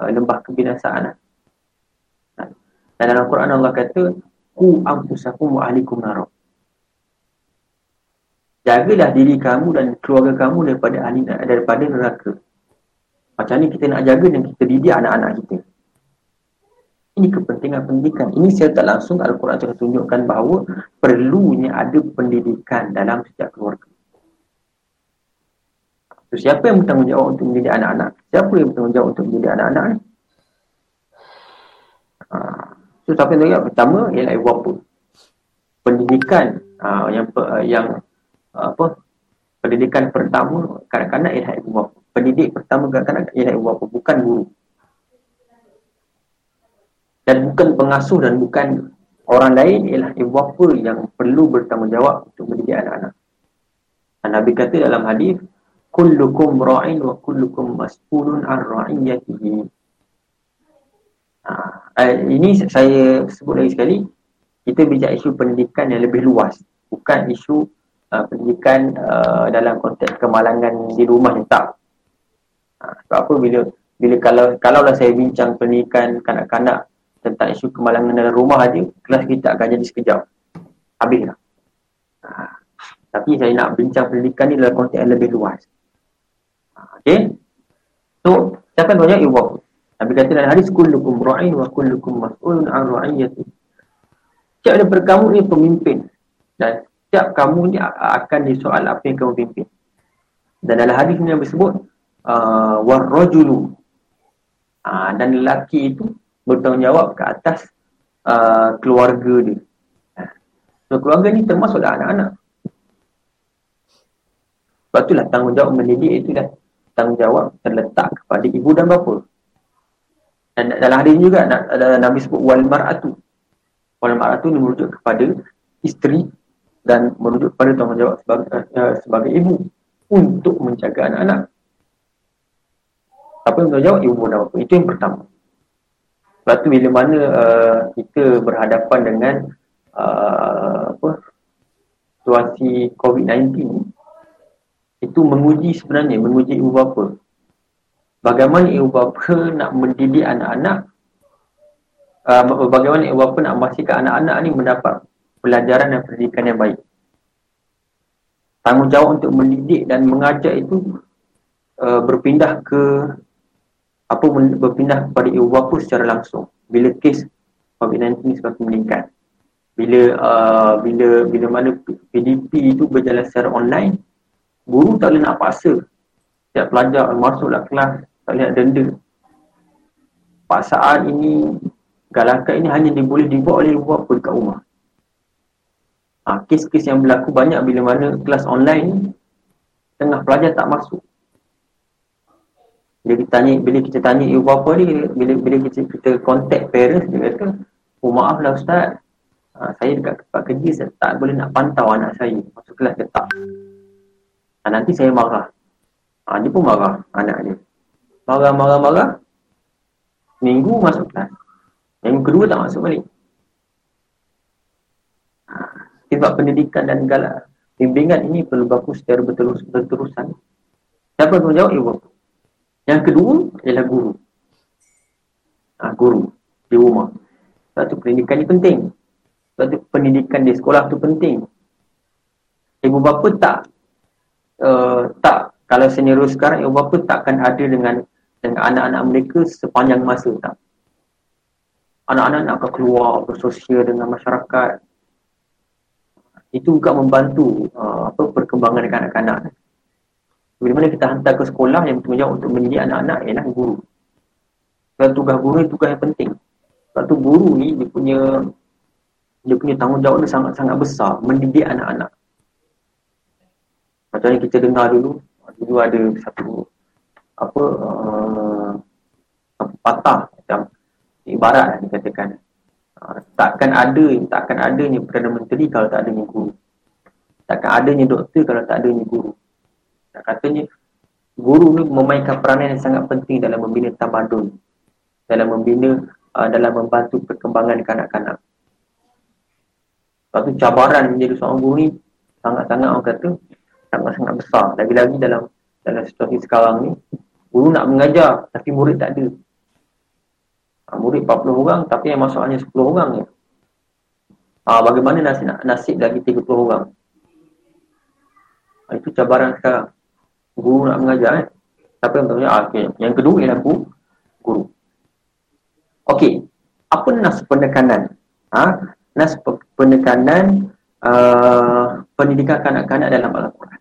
uh, lembah kebinasaan. Dan dalam Quran Allah kata ku anfusakum wa ahlikum nar jagalah diri kamu dan keluarga kamu daripada ahli daripada neraka. Macam ni kita nak jaga dan kita didik anak-anak kita. Ini kepentingan pendidikan. Ini saya tak langsung Al-Quran telah tunjukkan bahawa perlunya ada pendidikan dalam setiap keluarga. So, siapa yang bertanggungjawab untuk mendidik anak-anak? Siapa yang bertanggungjawab untuk mendidik anak-anak ni? Ha. So, siapa yang Pertama ialah ibu bapa. Pendidikan uh, yang yang apa pendidikan pertama kanak-kanak ialah ibu bapa. Pendidik pertama kanak-kanak ialah ibu bapa, bukan guru. Dan bukan pengasuh dan bukan orang lain ialah ibu bapa yang perlu bertanggungjawab untuk mendidik anak-anak. Nabi kata dalam hadis, kullukum ra'in wa kullukum mas'ulun ar ra'iyatihi. Ha, eh, ini saya sebut lagi sekali, kita bincang isu pendidikan yang lebih luas, bukan isu uh, pendidikan uh, dalam konteks kemalangan di rumah ni tak. Uh, sebab apa bila bila kalau kalau lah saya bincang pendidikan kanak-kanak tentang isu kemalangan dalam rumah aja, kelas kita akan jadi sekejap. Habislah. Uh, tapi saya nak bincang pendidikan ni dalam konteks yang lebih luas. Uh, okay. So, siapa yang banyak ibu Nabi kata dalam hadis kullukum ra'in wa kullukum mas'ulun an ra'iyati. Siapa daripada kamu ni pemimpin dan setiap kamu ni akan disoal apa yang kamu pimpin. Dan dalam hadis ni yang disebut uh, warrajulu uh, dan lelaki itu bertanggungjawab ke atas uh, keluarga dia. So, keluarga ni termasuklah anak-anak. Sebab itulah tanggungjawab mendidik itu dah tanggungjawab terletak kepada ibu dan bapa. Dan dalam hadis juga Nabi sebut wal mar'atu. Wal mar'atu ni merujuk kepada isteri dan merujuk pada tanggungjawab sebagai, uh, sebagai ibu untuk menjaga anak-anak. Siapa yang bertanggungjawab? Ibu dan bapa. Itu yang pertama. Lepas tu bila mana uh, kita berhadapan dengan uh, apa situasi COVID-19 itu menguji sebenarnya, menguji ibu bapa. Bagaimana ibu bapa nak mendidik anak-anak uh, bagaimana ibu bapa nak memastikan anak-anak ni mendapat pelajaran dan pendidikan yang baik. Tanggungjawab untuk mendidik dan mengajar itu uh, berpindah ke apa berpindah kepada ibu bapa secara langsung. Bila kes COVID-19 ni semakin meningkat. Bila uh, bila bila mana PDP itu berjalan secara online guru tak boleh nak paksa. Setiap pelajar masuklah kelas tak boleh nak denda. Paksaan ini galakan ini hanya boleh dibuat oleh ibu bapa dekat rumah. Ha, kes-kes yang berlaku banyak bila mana kelas online tengah pelajar tak masuk bila kita tanya bila kita tanya ibu bapa ni bila bila kita kita contact parents dia kata oh maaf lah ustaz. Ha, saya dekat tempat kerja saya tak boleh nak pantau anak saya. Masuk kelas ke tak. Ha, nanti saya marah. Ha, dia pun marah anak dia. Marah marah marah. Minggu masuk kelas. Yang kedua tak masuk balik. Ha, sebab pendidikan dan galak bimbingan ini perlu baku secara berterus, berterusan siapa yang menjawab ibu bapa yang kedua ialah guru. Ha, guru di rumah. Satu pendidikan ni penting. Satu pendidikan di sekolah tu penting. Ibu bapa tak uh, tak kalau senior sekarang ibu bapa takkan ada dengan dengan anak-anak mereka sepanjang masa tak. Anak-anak nak keluar bersosial dengan masyarakat. Itu juga membantu uh, apa perkembangan kanak-kanak. Bila mana kita hantar ke sekolah yang bertanggungjawab untuk mendidik anak-anak ialah guru. Dan tugas guru ni tugas yang penting. Sebab tu guru ni dia punya dia punya tanggungjawab ni sangat-sangat besar mendidik anak-anak. Macam yang kita dengar dulu, dulu ada satu apa uh, patah macam ibarat lah dikatakan. Uh, takkan ada, takkan adanya Perdana Menteri kalau tak adanya guru. Takkan adanya doktor kalau tak adanya guru. Tak katanya guru ni memainkan peranan yang sangat penting dalam membina tamadun, dalam membina uh, dalam membantu perkembangan kanak-kanak. Satu cabaran menjadi seorang guru ni sangat-sangat orang kata sangat-sangat besar. Lagi-lagi dalam dalam situasi sekarang ni, guru nak mengajar tapi murid tak ada. Ha, murid 40 orang tapi yang masuk hanya 10 orang je. Ha, bagaimana nasib, nasib lagi 30 orang? Ha, itu cabaran sekarang guru nak mengajar eh. Siapa yang bertanya? Ah, okay. Yang kedua ialah guru. guru. Okey. Apa nas penekanan? Ha? Nas penekanan uh, pendidikan kanak-kanak dalam Al-Quran.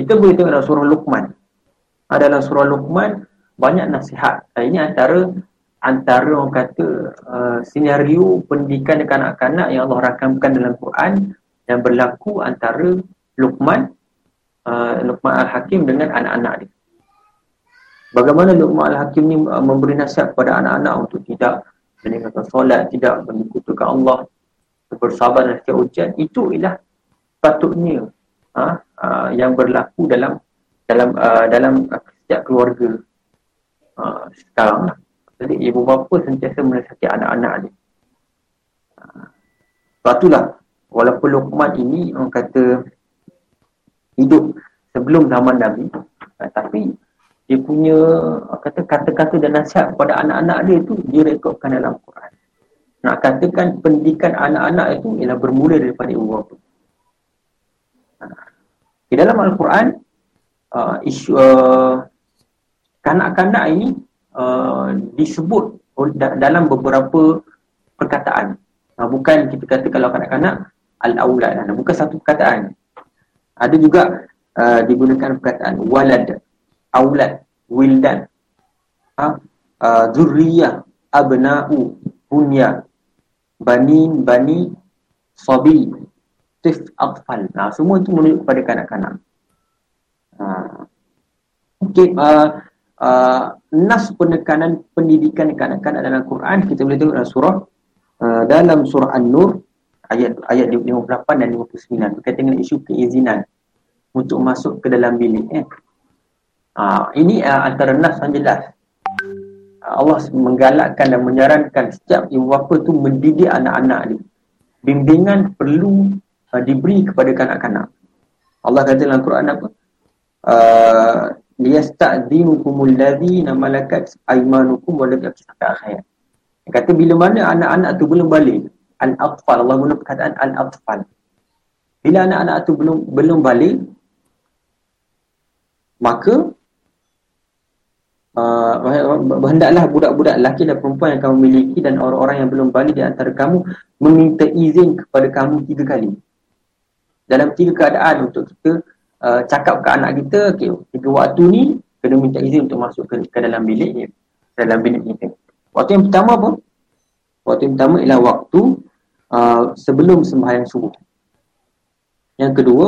Kita boleh tengok dalam surah Luqman. Ha, dalam surah Luqman banyak nasihat. Ha, ini antara antara orang kata uh, senario pendidikan kanak-kanak yang Allah rakamkan dalam Quran yang berlaku antara Luqman uh, Luqman Al-Hakim dengan anak-anak dia. Bagaimana Luqman Al-Hakim ni uh, memberi nasihat kepada anak-anak untuk tidak meninggalkan solat, tidak menyekutukan Allah, bersabar dan setiap ujian, itu ialah patutnya uh, uh, yang berlaku dalam dalam uh, dalam setiap keluarga uh, sekarang. Jadi ibu bapa sentiasa menasihati anak-anak dia. Uh, sebab itulah walaupun Luqman ini orang kata hidup sebelum zaman Nabi uh, tapi dia punya kata kata-kata dan nasihat kepada anak-anak dia tu direkodkan dalam Quran. Nak katakan pendidikan anak-anak itu ialah bermula daripada ibu bapa. Di dalam Al-Quran uh, isu uh, kanak-kanak ini uh, disebut dalam beberapa perkataan. Uh, bukan kita kata kalau kanak-kanak al-aulad lah. bukan satu perkataan. Ada juga uh, digunakan perkataan walad aulad wildan ha? Uh, zurriyah abna'u bunya banin bani sabi tif atfal. Nah semua itu menunjuk kepada kanak-kanak. Ha. Okey uh, uh, nas penekanan pendidikan kanak-kanak dalam Quran kita boleh tengok dalam surah uh, dalam surah An-Nur ayat ayat 58 dan 59 berkaitan dengan isu keizinan untuk masuk ke dalam bilik eh Ha, ini uh, antara nas yang jelas. Allah menggalakkan dan menyarankan setiap ibu bapa tu mendidik anak-anak ni. Bimbingan perlu uh, diberi kepada kanak-kanak. Allah kata dalam Quran apa? Uh, liyasta'dzinukumul ladzina malakat aymanukum wa lam khayr. Kata bila mana anak-anak tu belum balik, al-atfal Allah guna perkataan al-atfal. Bila anak-anak tu belum belum balik maka uh, hendaklah budak-budak lelaki dan perempuan yang kamu miliki dan orang-orang yang belum balik di antara kamu meminta izin kepada kamu tiga kali. Dalam tiga keadaan untuk kita uh, cakap ke anak kita, okay, tiga waktu ni kena minta izin untuk masuk ke, ke dalam bilik ni, dalam bilik kita. Waktu yang pertama apa? Waktu yang pertama ialah waktu uh, sebelum sembahyang subuh. Yang kedua,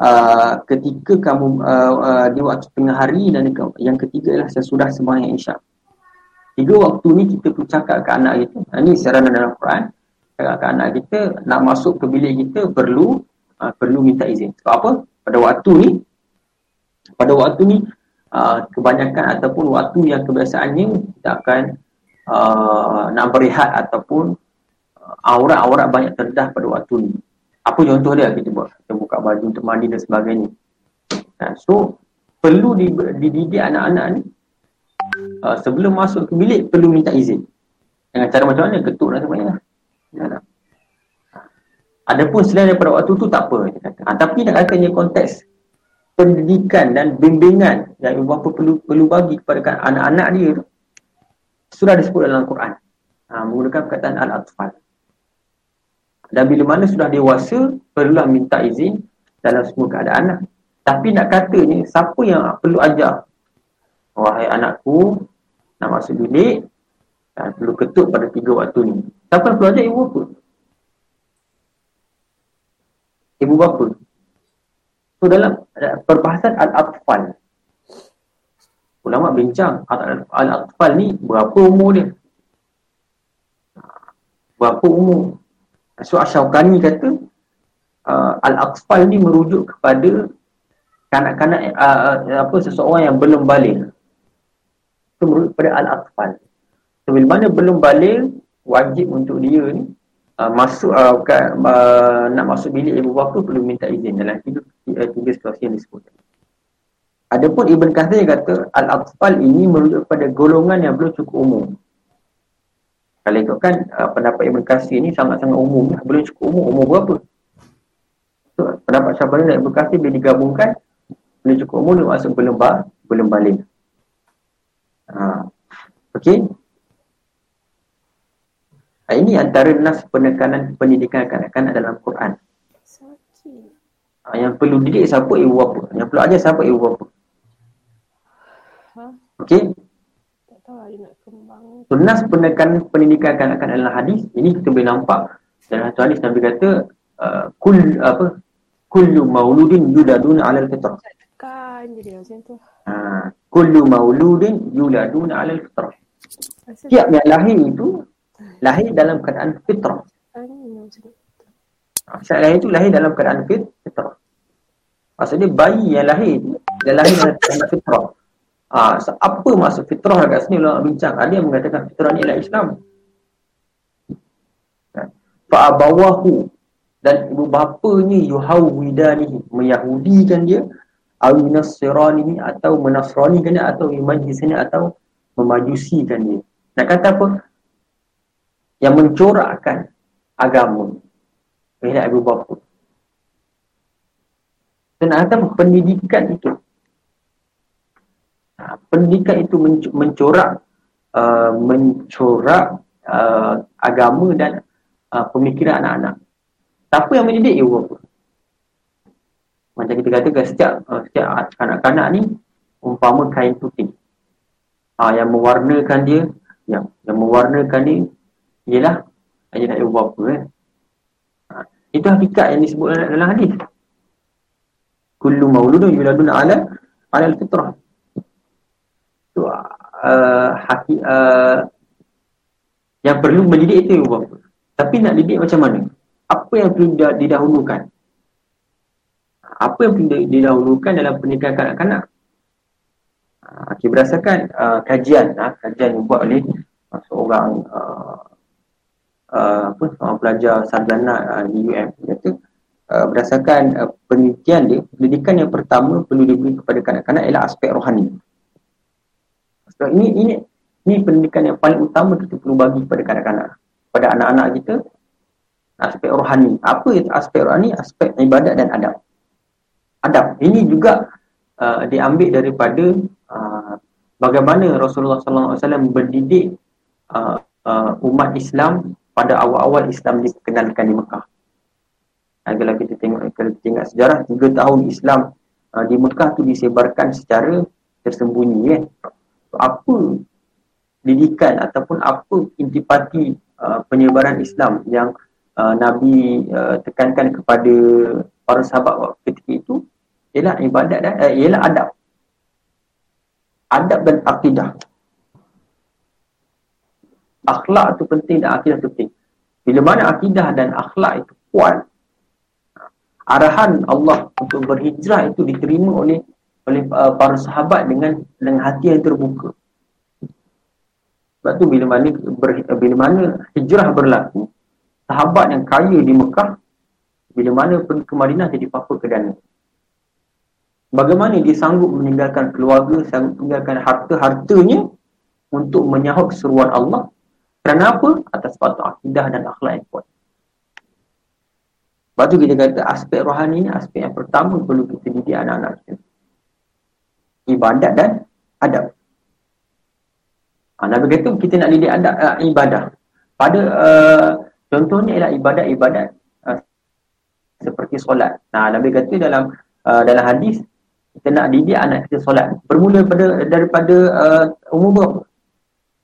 uh, ketika kamu uh, uh, di waktu tengah hari dan yang ketiga ialah sesudah sembahyang isyak. Tiga waktu ni kita pun cakap ke anak kita. Ini saranan dalam Quran. Cakap ke anak kita, nak masuk ke bilik kita perlu uh, perlu minta izin. Sebab apa? Pada waktu ni, pada waktu ni, uh, kebanyakan ataupun waktu yang kebiasaannya kita akan uh, nak berehat ataupun uh, aurat-aurat banyak terdedah pada waktu ni. Apa contoh dia kita buat? Kita buka baju untuk mandi dan sebagainya. Nah, so, perlu dididik anak-anak ni uh, sebelum masuk ke bilik perlu minta izin. Dengan cara macam mana? Ketuk dan sebagainya. Ya, Adapun selain daripada waktu tu tak apa. Ha, tapi nak katanya konteks pendidikan dan bimbingan yang ibu bapa perlu perlu bagi kepada anak-anak dia tu sudah disebut dalam Quran. Ha, menggunakan perkataan al-atfal. Dan bila mana sudah dewasa, perlulah minta izin dalam semua keadaan lah. Tapi nak katanya, siapa yang perlu ajar? Wahai anakku, nak masuk bilik, dan perlu ketuk pada tiga waktu ni. Siapa yang perlu ajar ibu apa? Ibu bapa. So dalam perbahasan Al-Atfal, ulama bincang Al-Atfal ni berapa umur dia? Berapa umur? So Asyaukani kata uh, Al-Aqfal ni merujuk kepada kanak-kanak uh, uh, apa seseorang yang belum balik. Itu merujuk kepada Al-Aqfal. So, bila mana belum balik, wajib untuk dia ni uh, masuk uh, uh, nak masuk bilik ibu bapa perlu minta izin dalam tiga, tiga situasi yang disebut. Adapun Ibn Kathir kata Al-Aqfal ini merujuk kepada golongan yang belum cukup umum. Kalau ikutkan uh, pendapat Ibn Qasir ni sangat-sangat umum lah. Belum cukup umum. Umur berapa? So, pendapat Syabani dan Ibn Qasir bila digabungkan belum cukup umur dia maksud belum, ba belum balik. Ha. Okey. Ha, ini antara nas penekanan pendidikan kanak-kanak dalam Quran. Ha, yang perlu didik siapa ibu bapa. Yang perlu ajar siapa ibu bapa. Ha? Okey. Sunnah penekan pendidikan kanak-kanak dalam hadis ini kita boleh nampak dalam satu hadis Nabi kata uh, kul apa kullu mauludin yuladun ala al-fitrah. Kan jadi macam tu. Ha, kullu mauludin yuladun ala al-fitrah. Setiap yang lahir itu lahir dalam keadaan fitrah. Ha, setiap lahir itu lahir dalam keadaan fitrah. Maksudnya bayi yang lahir dia lahir dalam keadaan fitrah. Ha, apa maksud fitrah kat sini ulama bincang. Ada yang mengatakan fitrah ni ialah Islam. Fa'abawahu dan ibu bapanya yuhawwidani meyahudikan dia aw nasrani atau menasranikan dia atau sini atau memajusikan dia. Nak kata apa? Yang mencorakkan agama. Ini ibu bapa. Dan ada pendidikan itu pendidikan itu mencorak uh, mencorak uh, agama dan uh, pemikiran anak-anak. Siapa yang mendidik ibu bapa? Macam kita katakan setiap uh, setiap anak-anak ni umpama kain putih. Uh, yang mewarnakan dia, yang yang mewarnakan dia ialah ayah ibu bapa eh. Uh, itu hakikat yang disebut dalam hadis. Kullu mauludun yuladun ala ala al-fitrah tu uh, haki, uh, yang perlu mendidik itu ibu bapa. Tapi nak didik macam mana? Apa yang perlu didahulukan? Apa yang perlu didahulukan dalam pendidikan kanak-kanak? Okay, berdasarkan uh, kajian, uh, kajian yang buat oleh uh, seorang uh, uh, apa, seorang pelajar sarjana uh, di UM, iaitu uh, berdasarkan uh, penelitian dia, pendidikan yang pertama perlu diberi kepada kanak-kanak ialah aspek rohani. So, ini ini ini pendidikan yang paling utama kita perlu bagi kepada kanak-kanak, kepada anak-anak kita, aspek rohani. Apa itu aspek rohani? Aspek ibadat dan adab. Adab. Ini juga uh, diambil daripada uh, bagaimana Rasulullah SAW berdidik uh, uh, umat Islam pada awal-awal Islam dikenalkan di Mekah. Kalau kita tengok, kita tengok sejarah, tiga tahun Islam uh, di Mekah tu disebarkan secara tersembunyi. Eh. Apa didikan ataupun apa intipati uh, penyebaran Islam yang uh, Nabi uh, tekankan kepada para sahabat ketika itu ialah ibadat dan uh, ialah adab. Adab dan akidah. Akhlak itu penting dan akidah itu penting. Bila mana akidah dan akhlak itu kuat, arahan Allah untuk berhijrah itu diterima oleh oleh uh, para sahabat dengan dengan hati yang terbuka. Sebab tu bila mana ber, bila mana hijrah berlaku, sahabat yang kaya di Mekah bila mana pergi ke Madinah jadi papa ke dana. Bagaimana dia sanggup meninggalkan keluarga, sanggup meninggalkan harta-hartanya untuk menyahut seruan Allah? Kerana apa? Atas sepatu akidah dan akhlak yang kuat. Sebab tu kita kata aspek rohani ni aspek yang pertama perlu kita didik anak-anak kita. Ibadat dan adab. Ha, Nabi kata kita nak didik adab, uh, ibadah. Pada uh, Contohnya ialah ibadat-ibadat uh, seperti solat. Nah, Nabi kata dalam uh, dalam hadis kita nak didik anak kita solat. Bermula pada daripada uh, umur berapa?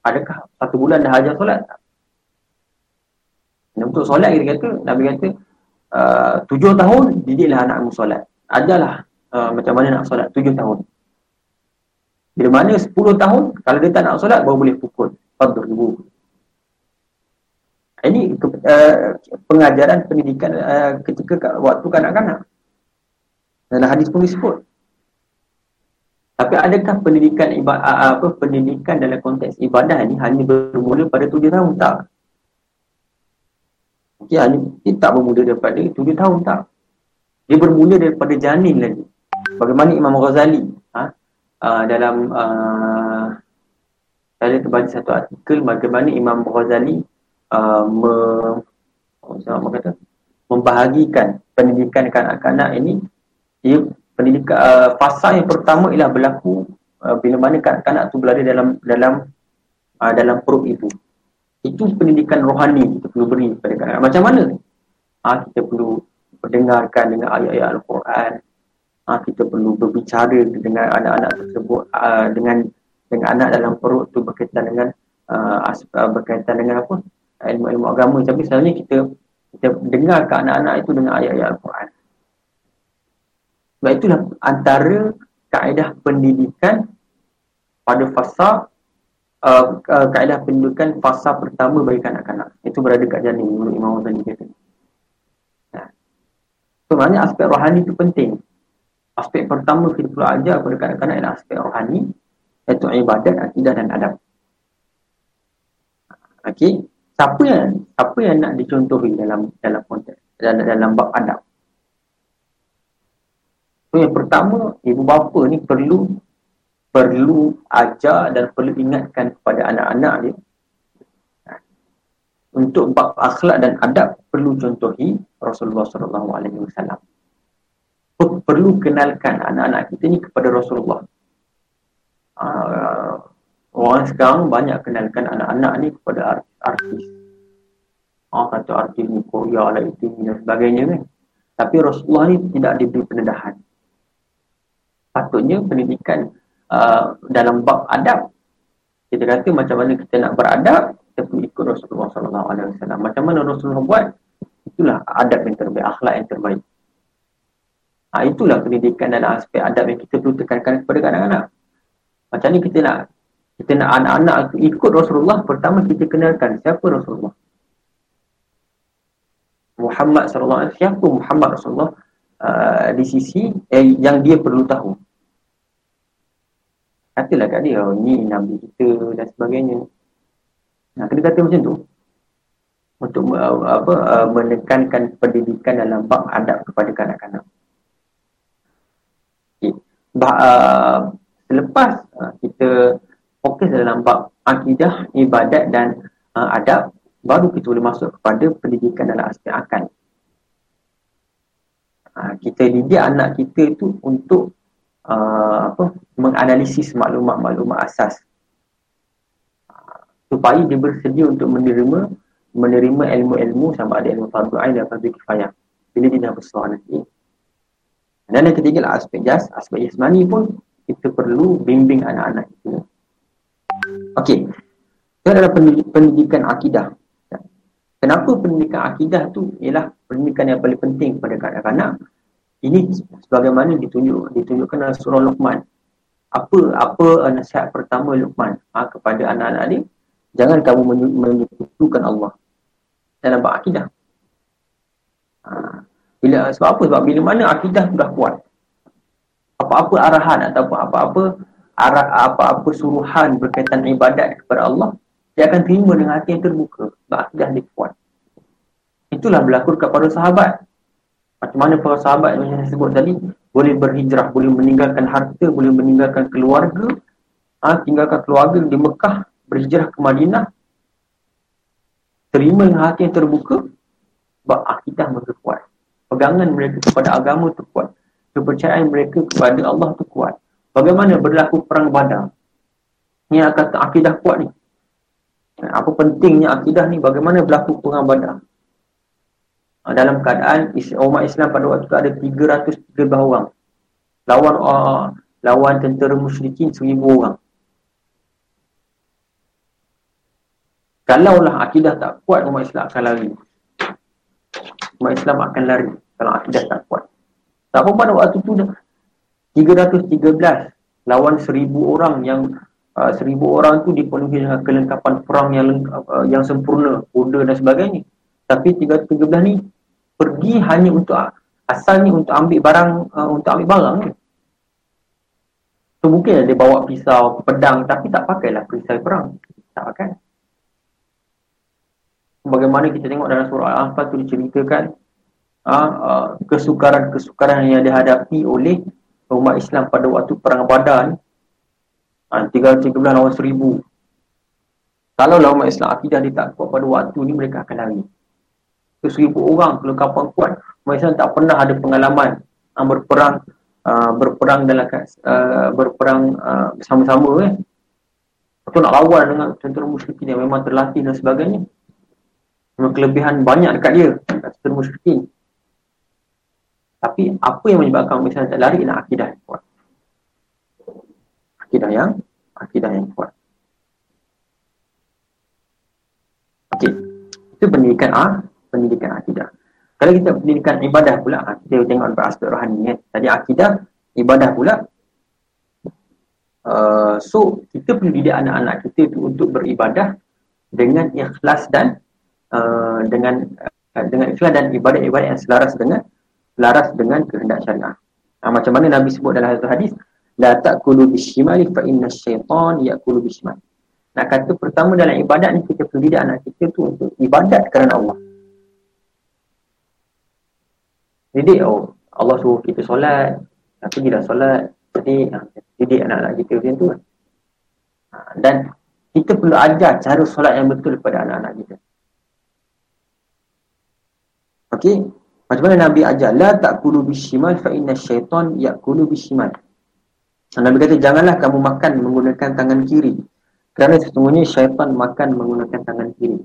Adakah satu bulan dah ajar solat? Dan untuk solat kita kata, Nabi kata uh, tujuh tahun didiklah anakmu solat. Ajarlah uh, macam mana nak solat tujuh tahun. Bila mana sepuluh tahun, kalau dia tak nak solat, baru boleh pukul. Fadul ibu. Ini uh, pengajaran pendidikan uh, ketika waktu kanak-kanak. Dalam hadis pun disebut. Tapi adakah pendidikan ibadah uh, apa pendidikan dalam konteks ibadah ini hanya bermula pada tujuh tahun tak? Okey, hanya dia tak bermula daripada tujuh tahun tak? Dia bermula daripada janin lagi. Bagaimana Imam Ghazali ha? Uh, dalam uh, saya terbaca satu artikel bagaimana Imam Ghazali uh, me, kata, membahagikan pendidikan kanak-kanak ini. Ia pendidikan uh, fasa yang pertama ialah berlaku uh, bila mana kanak-kanak tu berada dalam dalam uh, dalam perut itu itu pendidikan rohani kita perlu beri kepada kanak-kanak. Macam mana? Uh, kita perlu mendengarkan dengan ayat-ayat Al-Quran uh, kita perlu berbicara dengan anak-anak tersebut uh, dengan dengan anak dalam perut tu berkaitan dengan uh, berkaitan dengan apa ilmu-ilmu agama tapi sebenarnya kita kita dengar ke anak-anak itu dengan ayat-ayat Al-Quran. Sebab itulah antara kaedah pendidikan pada fasa uh, uh, kaedah pendidikan fasa pertama bagi kanak-kanak. Itu berada kat janin menurut Imam Ghazali kata. Nah. Sebenarnya aspek rohani itu penting. Aspek pertama kita perlu ajar kepada kanak-kanak adalah aspek rohani iaitu ibadat, akidah dan adab. Okey. Siapa yang siapa yang nak dicontohi dalam dalam konteks dalam dalam bab adab? So, yang pertama ibu bapa ni perlu perlu ajar dan perlu ingatkan kepada anak-anak dia. Untuk bab akhlak dan adab perlu contohi Rasulullah sallallahu alaihi wasallam perlu kenalkan anak-anak kita ni kepada Rasulullah uh, orang sekarang banyak kenalkan anak-anak ni kepada artis. Oh, kata artis ni Korea lah itu dan sebagainya kan. Tapi Rasulullah ni tidak diberi pendedahan. Patutnya pendidikan uh, dalam bab adab. Kita kata macam mana kita nak beradab, kita perlu ikut Rasulullah SAW. Macam mana Rasulullah buat, itulah adab yang terbaik, akhlak yang terbaik. Ha, itulah pendidikan dalam aspek adab yang kita perlu tekankan kepada anak-anak. Macam ni kita nak kita nak anak-anak ikut Rasulullah pertama kita kenalkan siapa Rasulullah? Muhammad sallallahu alaihi siapa Muhammad Rasulullah? Uh, di sisi eh, yang dia perlu tahu. Katalah kat dia oh, ni nabi kita dan sebagainya. Nah kena kata macam tu. Untuk uh, apa uh, menekankan pendidikan dalam bab adab kepada kanak-kanak. Bah, uh, selepas uh, kita fokus dalam bab akidah ibadat dan uh, adab baru kita boleh masuk kepada pendidikan dalam aspek akal. Uh, kita didik anak kita itu untuk uh, apa menganalisis maklumat-maklumat asas. Uh, supaya dia bersedia untuk menerima menerima ilmu-ilmu sama ada ilmu fardu ain dan fardu kifayah. Bila dia dah besar nanti dan yang ketiga lah aspek jas aspek jasmani pun kita perlu bimbing anak-anak kita okey itu adalah pendidikan akidah kenapa pendidikan akidah tu ialah pendidikan yang paling penting kepada kanak-kanak ini sebagaimana ditunjuk ditunjukkan dalam surah Luqman. Apa apa nasihat pertama Luqman ha, kepada anak-anak ni? Jangan kamu menyekutukan Allah dalam bab akidah. Ha, bila sebab apa? Sebab bila mana akidah sudah kuat. Apa-apa arahan ataupun apa-apa arah apa-apa suruhan berkaitan ibadat kepada Allah, dia akan terima dengan hati yang terbuka. Sebab akidah dia kuat. Itulah berlaku kepada sahabat. Macam mana para sahabat yang saya sebut tadi boleh berhijrah, boleh meninggalkan harta, boleh meninggalkan keluarga, ha, tinggalkan keluarga di Mekah, berhijrah ke Madinah. Terima dengan hati yang terbuka, sebab akidah mereka kuat. Pegangan mereka kepada agama itu kuat. Kepercayaan mereka kepada Allah itu kuat. Bagaimana berlaku perang badar? Ini kata akidah kuat ni. Apa pentingnya akidah ni? Bagaimana berlaku perang badar? Ah, dalam keadaan umat Islam pada waktu itu ada 313 orang lawan uh, lawan tentera musyrikin 1000 orang kalaulah akidah tak kuat umat Islam akan lari umat Islam akan lari kalau akidah tak kuat tak apa pada waktu itu 313 lawan 1000 orang yang uh, 1000 orang tu dipenuhi dengan kelengkapan perang yang uh, yang sempurna kuda dan sebagainya tapi 313 ni pergi hanya untuk asalnya untuk ambil barang uh, untuk ambil barang ni. So mungkin dia bawa pisau, pedang tapi tak pakailah perisai perang. Tak pakai. Bagaimana kita tengok dalam surah Al-Anfal tu diceritakan uh, uh, kesukaran-kesukaran yang dihadapi oleh umat Islam pada waktu perang Badar ni. Uh, 313 lawan 1000. Kalau lah umat Islam akidah dia tak kuat pada waktu ni mereka akan lari ke seribu orang kalau kapal kuat mereka tak pernah ada pengalaman uh, berperang uh, berperang dalam uh, berperang uh, bersama-sama eh. Atau nak lawan dengan tentera musyrikin yang memang terlatih dan sebagainya. Memang kelebihan banyak dekat dia, dekat tentera musyrikin. Tapi apa yang menyebabkan misalnya tak lari ialah akidah yang kuat. Akidah yang akidah yang kuat. Okey. Itu pendidikan A pendidikan akidah. Kalau kita pendidikan ibadah pula, ha, kita tengok dalam aspek rohani ya. Tadi akidah, ibadah pula. Uh, so, kita perlu didik anak-anak kita tu untuk beribadah dengan ikhlas dan uh, dengan uh, dengan ikhlas dan ibadah-ibadah yang selaras dengan selaras dengan kehendak syariah. Ha, macam mana Nabi sebut dalam hadis, la ta'kulu bishimali fa inna syaitan ya'kulu bishimali. Nak kata pertama dalam ibadat ni kita perlu didik anak kita tu untuk ibadat kerana Allah. didik oh Allah suruh kita solat tapi bila solat jadi ah, didik anak-anak kita macam tu kan dan kita perlu ajar cara solat yang betul kepada anak-anak kita okey macam mana Nabi ajar la ta'kulu bishimal fa inna syaitan ya'kulu bishimal Nabi kata janganlah kamu makan menggunakan tangan kiri kerana sesungguhnya syaitan makan menggunakan tangan kiri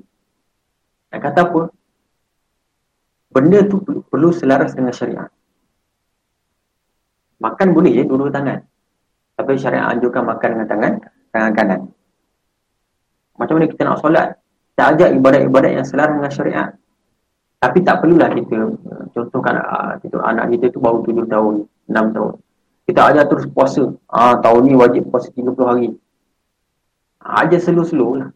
Nak kata apa? benda tu perlu selaras dengan syariat. Makan boleh je dua-dua tangan. Tapi syariat anjurkan makan dengan tangan tangan kanan. Macam mana kita nak solat? Kita ajak ibadat-ibadat yang selaras dengan syariat. Tapi tak perlulah kita contohkan uh, kita, anak kita tu baru tujuh tahun, enam tahun. Kita ajar terus puasa. Ah tahun ni wajib puasa 30 hari. Ah, ajar slow-slow lah.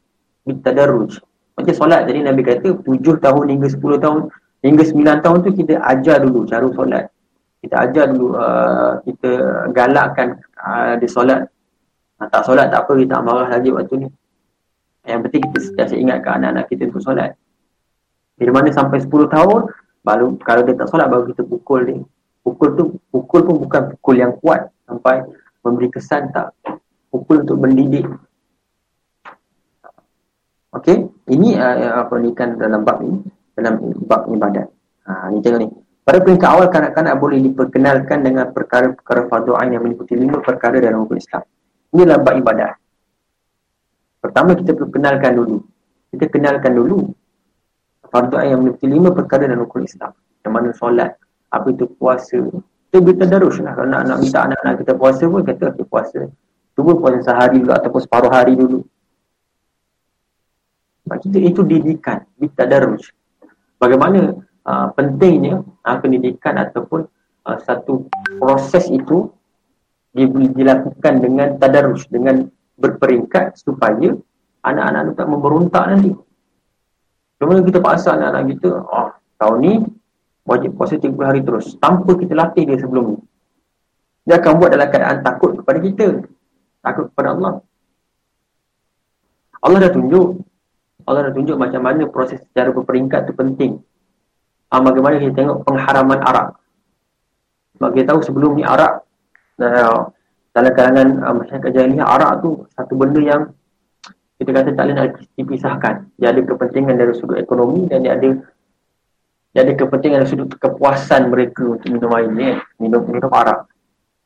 Bitadarruj. Macam solat tadi Nabi kata tujuh tahun hingga sepuluh tahun Hingga 9 tahun tu kita ajar dulu cara solat. Kita ajar dulu uh, kita galakkan uh, dia solat Ha, tak solat tak apa, kita marah lagi waktu ni. Yang penting kita sentiasa ingatkan anak-anak kita untuk solat. Bila mana sampai 10 tahun, baru kalau dia tak solat, baru kita pukul dia. Pukul tu, pukul pun bukan pukul yang kuat sampai memberi kesan tak. Pukul untuk mendidik. Okey, ini uh, apa ni kan dalam bab ini, dalam bab ibadat. Ha, ni tengok ni. Pada peringkat awal, kanak-kanak boleh diperkenalkan dengan perkara-perkara fardu ain yang meliputi lima perkara dalam hukum Islam. Inilah bab ibadah. Pertama kita perlu kenalkan dulu. Kita kenalkan dulu fardu ain yang meliputi lima perkara dalam hukum Islam. Yang mana solat, apa itu puasa. Kita berita darus lah. Kalau nak, nak minta anak-anak kita puasa pun, kata okay, puasa. Cuba puasa sehari dulu ataupun separuh hari dulu. Kita itu didikan, kita darus. Bagaimana uh, pentingnya uh, pendidikan ataupun uh, satu proses itu dilakukan dengan tadarus dengan berperingkat supaya anak-anak itu tak memberontak nanti. Cuma kita paksa anak-anak kita, oh, tahun ni wajib puasa 30 hari terus tanpa kita latih dia sebelum ni. Dia akan buat dalam keadaan takut kepada kita. Takut kepada Allah. Allah dah tunjuk. Allah dah tunjuk macam mana proses secara berperingkat itu penting uh, bagaimana kita tengok pengharaman arak. Kita tahu sebelum ni arak dalam kalangan uh, masyarakat jahiliah arak tu satu benda yang kita kata tak boleh nak dipisahkan. Dia ada kepentingan dari sudut ekonomi dan dia ada dia ada kepentingan dari sudut kepuasan mereka untuk minum air ni, minum, minum arak.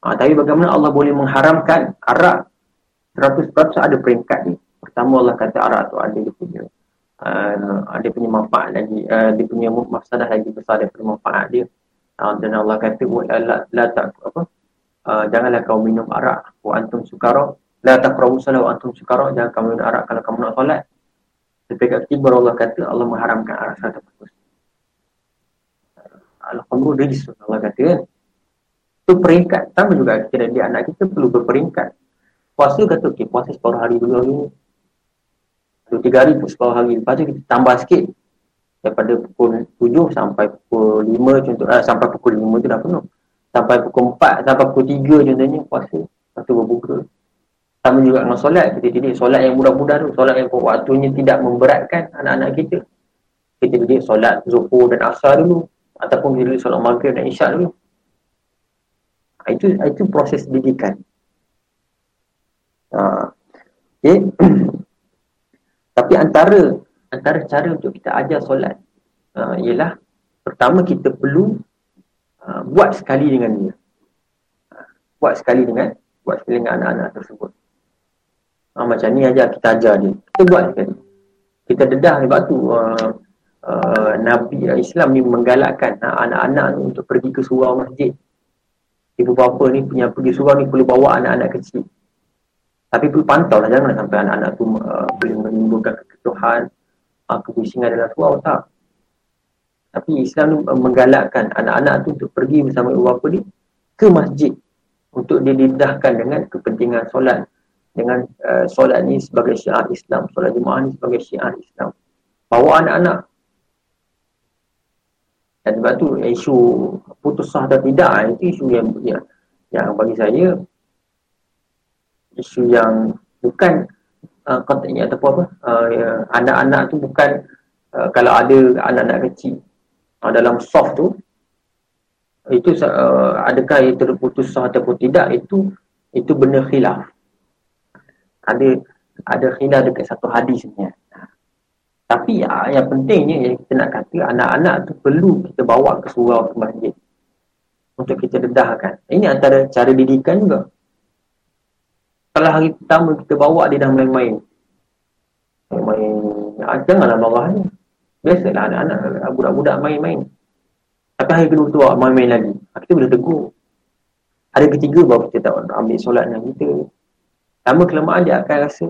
Ha, tapi bagaimana Allah boleh mengharamkan arak 100% ada peringkat ni. Pertama Allah kata arak tu ada dia punya uh, dia punya manfaat lagi uh, dia punya mafsadah lagi besar daripada manfaat dia uh, dan Allah kata la, la, la tak apa uh, janganlah kau minum arak wa antum sukara la taqrabu salat wa antum sukara jangan kamu minum arak kalau kamu nak solat. Tapi kat ketiga Allah kata Allah mengharamkan arak satu perkara Al-Khamru Rijis Allah kata kan itu peringkat sama juga kita dan dia anak kita perlu berperingkat. Puasa kata okey puasa separuh hari dulu hari Dua tiga hari pun separuh hari. Lepas tu kita tambah sikit. Daripada pukul tujuh sampai pukul lima contoh eh, Sampai pukul lima tu dah penuh. Sampai pukul empat sampai pukul tiga contohnya puasa. Lepas tu berbuka Sama juga dengan solat Kita didik solat yang mudah-mudah tu Solat yang waktunya tidak memberatkan anak-anak kita Kita didik solat zuhur dan asar dulu Ataupun kita didik solat maghrib dan isyak dulu ha, itu itu proses didikan. Ha. Okay. Tapi antara antara cara untuk kita ajar solat uh, ialah pertama kita perlu uh, buat sekali dengan dia. Uh, buat sekali dengan buat sekali dengan anak-anak tersebut. Uh, macam ni aja kita ajar dia. Kita buat sekali. Kita dedah sebab tu uh, uh, Nabi Islam ni menggalakkan anak-anak untuk pergi ke surau masjid. Ibu bapa ni punya pergi surau ni perlu bawa anak-anak kecil. Tapi perlu pantau lah jangan sampai anak-anak tu uh, boleh menimbulkan keketuhan, uh, kebisingan dalam surau tak. Tapi Islam ni menggalakkan anak-anak tu untuk pergi bersama ibu bapa ni ke masjid untuk dididahkan dengan kepentingan solat dengan uh, solat ni sebagai syiar Islam, solat jemaah ni sebagai syiar Islam. Bawa anak-anak dan sebab tu isu putus sah atau tidak itu isu yang, yang, yang bagi saya isu yang bukan uh, konteknya ataupun apa uh, anak-anak tu bukan uh, kalau ada anak-anak kecil uh, dalam soft tu itu uh, adakah ia terputus sah ataupun tidak itu itu benda khilaf ada ada khilaf dekat satu hadis sebenarnya tapi uh, yang pentingnya yang kita nak kata anak-anak tu perlu kita bawa ke surau ke masjid. Untuk kita dedahkan. Ini antara cara didikan juga. Kalau hari pertama kita bawa dia dah main-main. Main-main ah, janganlah marah ni. Biasalah anak-anak budak-budak main-main. Tapi hari kedua tu main-main lagi. Ah, kita boleh tegur. Hari ketiga baru kita tak ambil solat dengan kita lama kelemahan dia akan rasa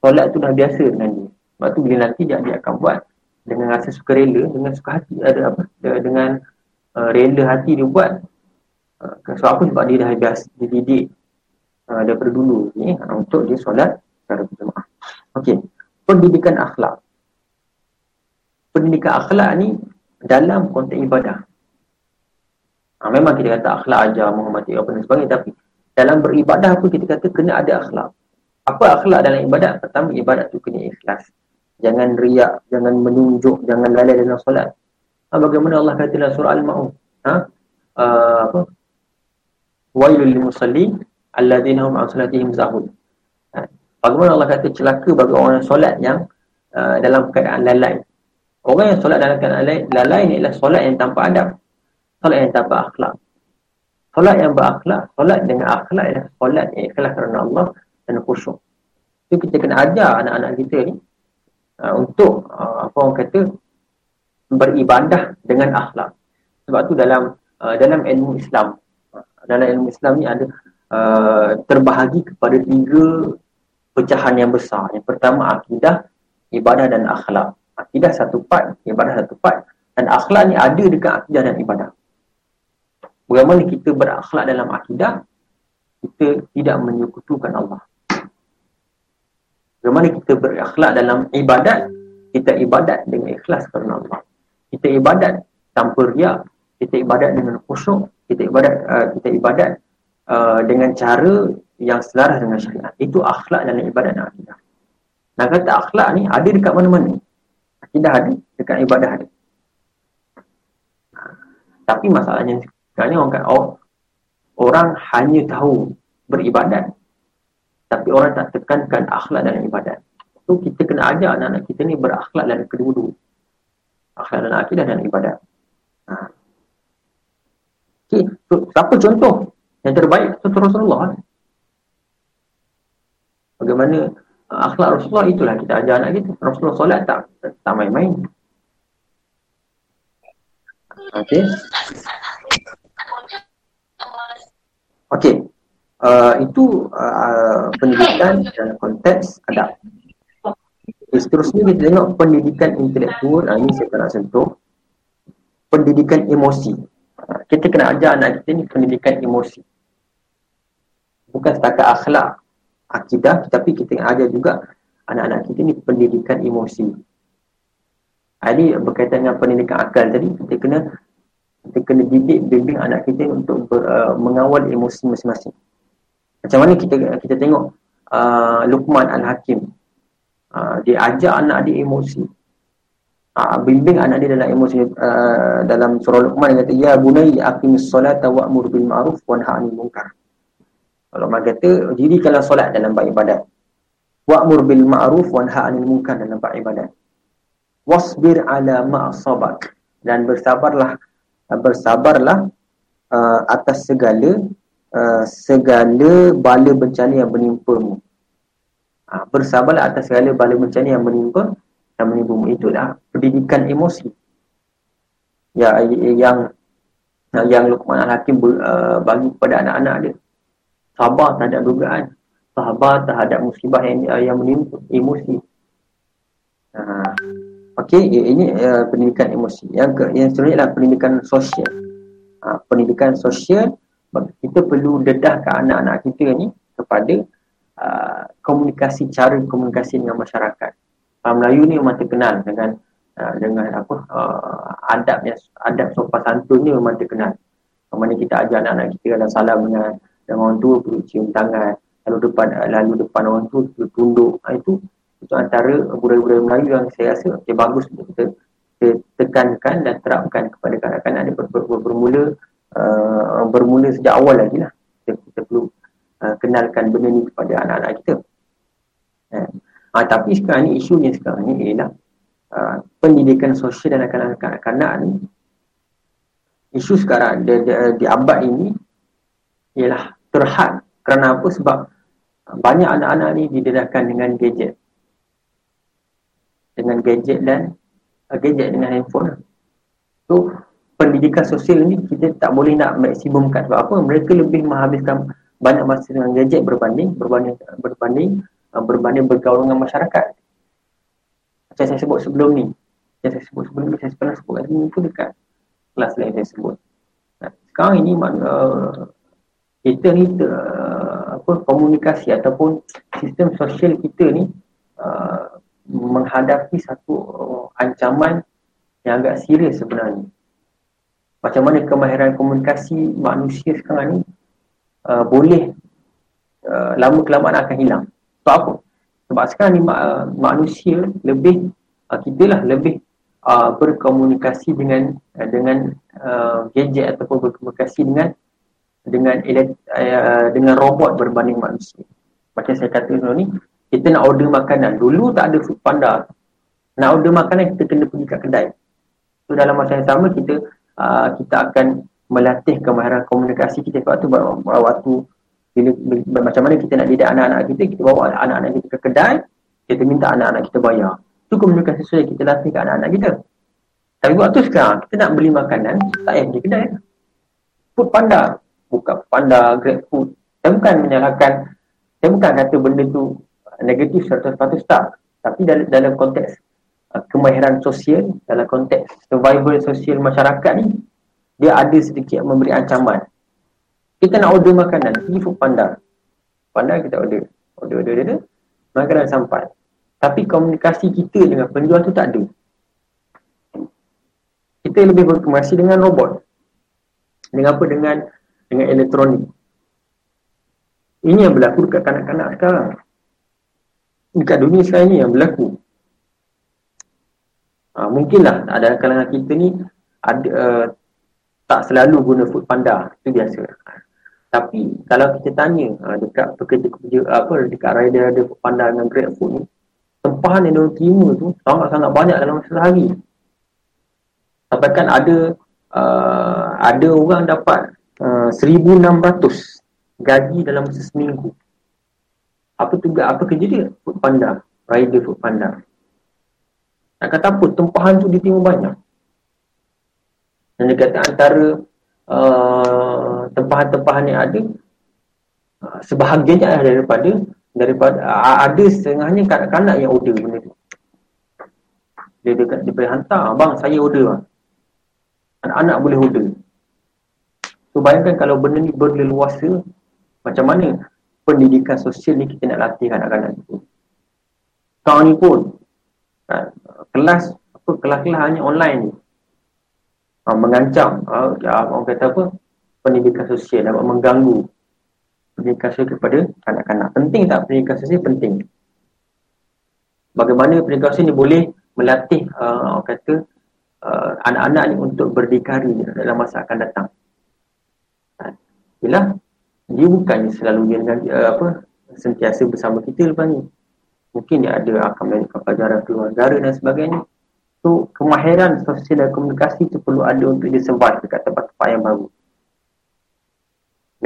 solat tu dah biasa dengan dia sebab tu bila nanti dia, dia akan buat dengan rasa suka rela dengan suka hati ada apa dengan uh, rela hati dia buat uh, sebab apa sebab dia dah biasa dididik uh, daripada dulu ni uh, untuk dia solat secara berjemaah. Okey, pendidikan akhlak. Pendidikan akhlak ni dalam konteks ibadah. Uh, memang kita kata akhlak aja menghormati apa dan sebagainya tapi dalam beribadah pun kita kata kena ada akhlak. Apa akhlak dalam ibadat? Pertama, ibadat tu kena ikhlas. Jangan riak, jangan menunjuk, jangan lalai dalam solat. Ha, bagaimana Allah kata dalam surah Al-Ma'un? Ha? Uh, apa? Wailul lil musalli alladzina hum an salatihim zahud. Ha. Bagaimana Allah kata celaka bagi orang yang solat yang uh, dalam keadaan lalai. Orang yang solat dalam keadaan lalai, lalai ni adalah solat yang tanpa adab. Solat yang tanpa akhlak. Solat yang berakhlak, solat dengan akhlak adalah solat yang ikhlas kerana Allah dan khusyuk. Itu kita kena ajar anak-anak kita ni uh, untuk uh, apa orang kata beribadah dengan akhlak. Sebab tu dalam uh, dalam ilmu Islam, uh, dalam ilmu Islam ni ada uh, terbahagi kepada tiga pecahan yang besar. Yang pertama akidah, ibadah dan akhlak. Akidah satu part, ibadah satu part dan akhlak ni ada dekat akidah dan ibadah. Bagaimana kita berakhlak dalam akidah, kita tidak menyekutukan Allah. Bagaimana kita berakhlak dalam ibadat, kita ibadat dengan ikhlas kerana Allah. Kita ibadat tanpa riak, kita ibadat dengan khusyuk, kita ibadat uh, kita ibadat uh, dengan cara yang selaras dengan syariat. Itu akhlak dalam ibadat dan akidah. Nak kata akhlak ni ada dekat mana-mana. Akidah ada, dekat ibadah ada. Tapi masalahnya ni orang kata, oh, orang hanya tahu beribadat tapi orang tak tekankan akhlak dalam ibadat. So kita kena ajar anak-anak kita ni berakhlak dalam kedua-dua. Akhlak dalam akidah dan ibadat. Ha. Okay. So, siapa contoh yang terbaik? Contoh Rasulullah. Kan? Bagaimana uh, akhlak Rasulullah itulah kita ajar anak kita. Rasulullah solat tak tak main-main. Okay. Okay. Uh, itu uh, pendidikan dalam konteks adab. Okay, seterusnya kita tengok pendidikan intelektual. Uh, ini saya nak sentuh. Pendidikan emosi. Uh, kita kena ajar anak kita ni pendidikan emosi. Bukan setakat akhlak, akidah, tapi kita kena ajar juga anak-anak kita ni pendidikan emosi. Uh, ini berkaitan dengan pendidikan akal tadi, kita kena kita kena didik bimbing anak kita untuk ber, uh, mengawal emosi masing-masing. Macam mana kita kita tengok uh, Luqman Al-Hakim. Uh, dia ajak anak dia emosi. Uh, bimbing anak dia dalam emosi uh, dalam surah Luqman dia kata ya bunayya aqimis solata wa'mur bil ma'ruf wa nahy 'anil munkar. Kalau mak kata dirikanlah solat dalam bab ibadat. Wa'mur bil ma'ruf wa nahy 'anil munkar dalam bab ibadat. Wasbir 'ala ma asabak dan bersabarlah bersabarlah uh, atas segala uh, segala bala bencana yang menimpa mu. Uh, bersabarlah atas segala bala bencana yang menimpa yang menimpa mu. Itulah pendidikan emosi. Ya, yang yang Luqman Al-Hakim uh, bagi kepada anak-anak dia. Sabar terhadap dugaan. Sabar terhadap musibah yang, uh, yang menimpa emosi. Uh, Okey, ini uh, pendidikan emosi. Yang ke, yang seterusnya adalah pendidikan sosial. Uh, pendidikan sosial kita perlu dedahkan anak-anak kita ni kepada uh, komunikasi cara komunikasi dengan masyarakat. Orang Melayu ni memang terkenal dengan uh, dengan apa uh, adab yang adab sopan santun ni memang terkenal. Mana kita ajar anak-anak kita kalau salam dengan dengan orang tua perlu cium tangan, lalu depan lalu depan orang tua perlu tunduk. Ha, itu itu antara budaya-budaya Melayu yang saya rasa okay, bagus untuk kita, kita tekankan dan terapkan kepada kanak-kanak ni ber, ber, ber, bermula uh, bermula sejak awal lagi lah. Kita, kita perlu uh, kenalkan benda ni kepada anak-anak kita. Uh, uh, tapi sekarang ni isunya sekarang ni ialah uh, pendidikan sosial dan kanak-kanak ni isu sekarang di, di, di abad ini ialah terhad kerana apa? Sebab banyak anak-anak ni didedahkan dengan gadget dengan gadget dan uh, gadget dengan handphone. So pendidikan sosial ni kita tak boleh nak maksimumkan sebab apa? Mereka lebih menghabiskan banyak masa dengan gadget berbanding berbanding berbanding uh, berbanding bergaul dengan masyarakat. Macam saya sebut sebelum ni. Yang saya sebut sebelum ni saya pernah sebut lagi itu dekat kelas lain saya sebut. Nah, sekarang ini uh, kita ni uh, apa komunikasi ataupun sistem sosial kita ni uh, menghadapi satu uh, ancaman yang agak serius sebenarnya macam mana kemahiran komunikasi manusia sekarang ni uh, boleh uh, lama kelamaan akan hilang Sebab apa? Sebab sekarang ni uh, manusia lebih uh, kita lah lebih uh, berkomunikasi dengan uh, dengan uh, gadget ataupun berkomunikasi dengan dengan uh, dengan robot berbanding manusia. Macam saya kata dulu ni, kita nak order makanan. Dulu tak ada food panda. Nak order makanan, kita kena pergi kat kedai. So dalam masa yang sama, kita uh, kita akan melatih kemahiran komunikasi kita. Sebab tu waktu bila, bila, macam mana kita nak didik anak-anak kita, kita bawa anak-anak kita ke kedai, kita minta anak-anak kita bayar. Itu komunikasi sosial kita latih ke anak-anak kita. Tapi waktu sekarang, kita nak beli makanan, tak payah pergi kedai. Food panda. Buka panda, grab food. Saya bukan menyalahkan saya bukan kata benda tu negatif 100% tak. Tapi dalam, dalam konteks uh, kemahiran sosial, dalam konteks survival sosial masyarakat ni, dia ada sedikit memberi ancaman. Kita nak order makanan, pergi food panda. Panda kita order. Order, order, order. Makanan sampai. Tapi komunikasi kita dengan penjual tu tak ada. Kita lebih berkomunikasi dengan robot. Dengan apa? Dengan dengan elektronik. Ini yang berlaku dekat kanak-kanak sekarang. Dekat dunia sekarang ni yang berlaku. Ha, mungkinlah ada kalangan kita ni ada uh, tak selalu guna food panda. Itu biasa. Tapi kalau kita tanya uh, dekat pekerja-pekerja apa dekat rider-rider food panda dengan grab food ni tempahan yang mereka terima tu sangat-sangat banyak dalam masa sehari. Sampai kan ada uh, ada orang dapat uh, 1600 gaji dalam masa seminggu. Apa tugas, apa kerja dia? Food panda. Rider food panda. Nak kata apa? Tempahan tu diterima banyak. Dan dia kata antara uh, tempahan-tempahan yang ada, uh, sebahagiannya adalah daripada daripada uh, ada setengahnya kanak-kanak yang order benda tu. Dia dekat dia boleh hantar, bang saya order bang. Anak-anak boleh order. So bayangkan kalau benda ni berleluasa macam mana pendidikan sosial ni kita nak latih anak-anak itu. Sekarang ni pun ha, kelas apa kelas-kelas hanya online ni. Ha, mengancam ha, ya, orang kata apa pendidikan sosial dapat mengganggu pendidikan sosial kepada anak-anak. Penting tak pendidikan sosial? Penting. Bagaimana pendidikan sosial ni boleh melatih uh, orang kata uh, anak-anak ni untuk berdikari dalam masa akan datang. Ha, Bila dia bukannya selalu dia uh, apa sentiasa bersama kita lepas ni. Mungkin dia ada akan melakukan pelajaran keluar negara dan sebagainya. So kemahiran sosial dan komunikasi tu perlu ada untuk dia survive dekat tempat-tempat yang baru.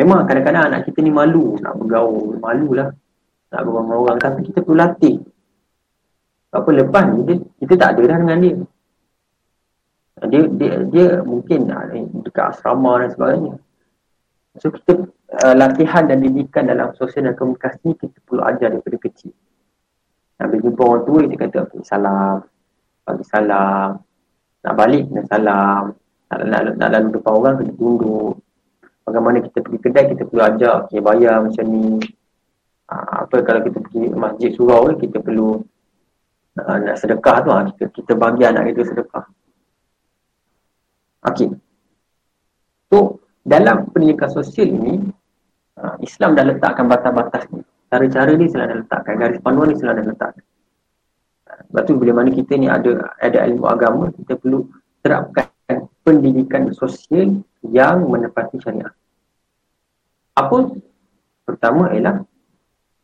Memang kadang-kadang anak kita ni malu nak bergaul malu lah nak bergaul dengan orang. Tapi kita perlu latih. Apa lepas ni dia, kita tak ada dah dengan dia. Dia, dia, dia mungkin dekat asrama dan sebagainya. So kita uh, latihan dan didikan dalam sosial dan komunikasi ni kita perlu ajar daripada kecil. Nak bila jumpa orang tua, kita kata bagi salam, bagi salam, nak balik kena salam, nak, nak, nak, nak lalu depan orang kena tunduk. Bagaimana kita pergi kedai, kita perlu ajar, okay, bayar macam ni. Uh, apa kalau kita pergi masjid surau, kita perlu uh, nak sedekah tu, uh, kita, kita bagi anak kita sedekah. Okey. So, dalam pendidikan sosial ini, Ha, Islam dah letakkan batas-batas ni. Cara-cara ni selalu dah letakkan. Garis panduan ni selalu dah letakkan. Ha, sebab tu bila mana kita ni ada ada ilmu agama, kita perlu terapkan pendidikan sosial yang menepati syariah. Apa? Pertama ialah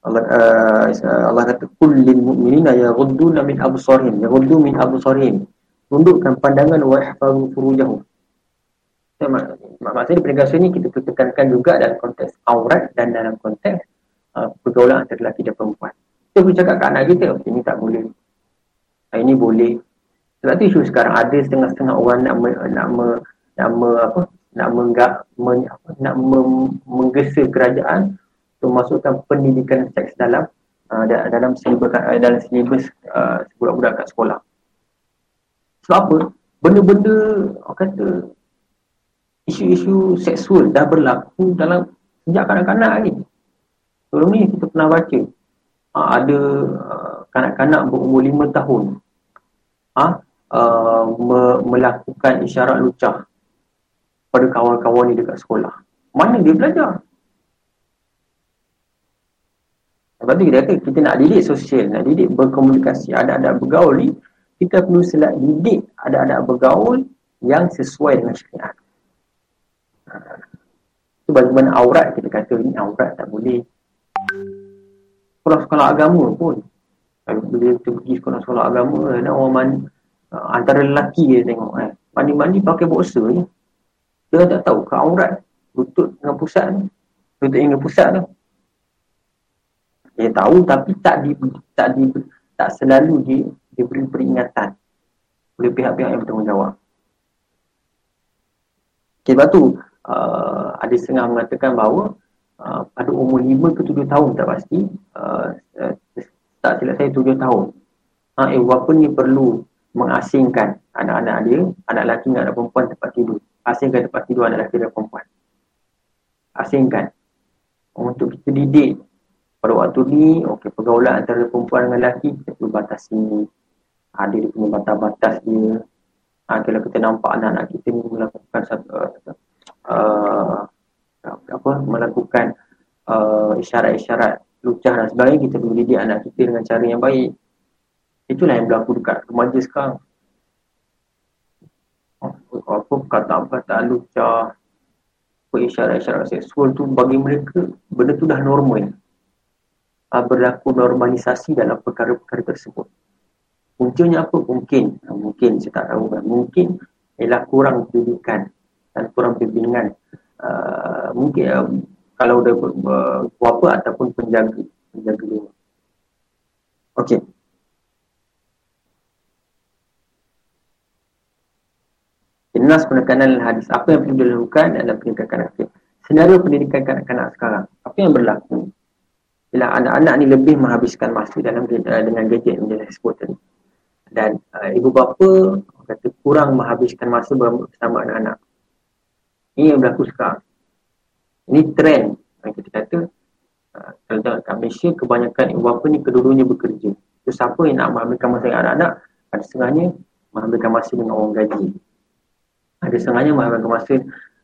Allah uh, Allah kata kullil mu'minina yaghudduna min absarihim yaghuddu min absarihim tundukkan pandangan wa ihfazu furujahum maksudnya penegasan ni kita tekankan juga dalam konteks aurat dan dalam konteks uh, pergaulan antara lelaki dan perempuan. Kita boleh cakap kat anak kita, ini tak boleh. Ini boleh. Sebab tu isu sekarang ada setengah-setengah orang nak me, nak me, nak me, apa nak menggak men, nak me, menggesa kerajaan untuk masukkan pendidikan seks dalam uh, dalam silibus uh, dalam silibus uh, budak-budak kat sekolah. Sebab apa? Benda-benda kata isu-isu seksual dah berlaku dalam sejak kanak-kanak ni. Sebelum ni kita pernah baca uh, ada uh, kanak-kanak berumur lima tahun uh, uh, me- melakukan isyarat lucah pada kawan-kawan ni dekat sekolah. Mana dia belajar? Sebab tu kita kata kita nak didik sosial, nak didik berkomunikasi, ada-ada bergaul ni, kita perlu selak didik ada-ada bergaul yang sesuai dengan syariat. Itu bagaimana aurat kita kata ni aurat tak boleh. Sekolah-sekolah agama pun. Kalau bila kita pergi sekolah-sekolah agama, ada orang mandi, antara lelaki dia tengok eh. Mandi-mandi pakai boxer je. Dia tak tahu ke aurat lutut dengan pusat tu. Lutut dengan pusat tu. Dia tahu tapi tak di tak di tak selalu di diberi peringatan oleh pihak-pihak yang bertanggungjawab. Okay, sebab tu uh, ada setengah mengatakan bahawa uh, pada umur 5 ke 7 tahun tak pasti uh, uh, tak silap saya 7 tahun. Uh, ibu bapa ni perlu mengasingkan anak-anak dia anak lelaki dan anak perempuan tempat tidur. Asingkan tempat tidur anak lelaki dan perempuan. Asingkan. Untuk kita didik pada waktu ni okey pergaulan antara perempuan dengan lelaki kita perlu batasi. Ada dia punya batas-batas dia. Ha, kalau kita nampak anak-anak kita ni melakukan satu uh, uh, apa melakukan uh, isyarat-isyarat lucah dan sebagainya kita perlu didik anak kita dengan cara yang baik itulah yang berlaku dekat remaja sekarang apa kata kata lucah apa isyarat-isyarat seksual tu bagi mereka benda tu dah normal uh, berlaku normalisasi dalam perkara-perkara tersebut Punca apa? Mungkin. Mungkin saya tak tahu kan. Mungkin ialah kurang pendidikan dan kurang bimbingan. Uh, mungkin uh, kalau ada uh, ataupun penjaga. Penjaga rumah. Okey. Jelas penekanan hadis. Apa yang perlu dilakukan dalam pendidikan kanak-kanak? Senario pendidikan kanak-kanak sekarang. Apa yang berlaku? Bila anak-anak ni lebih menghabiskan masa dalam uh, dengan gadget yang saya sebut tadi dan uh, ibu bapa kata kurang menghabiskan masa bersama anak-anak. Ini yang berlaku sekarang. Ini trend yang kita kata kalau tengok kat Malaysia kebanyakan ibu bapa ni kedua-duanya bekerja. So, siapa yang nak menghabiskan masa dengan anak-anak ada setengahnya menghabiskan masa dengan orang gaji. Ada setengahnya menghabiskan masa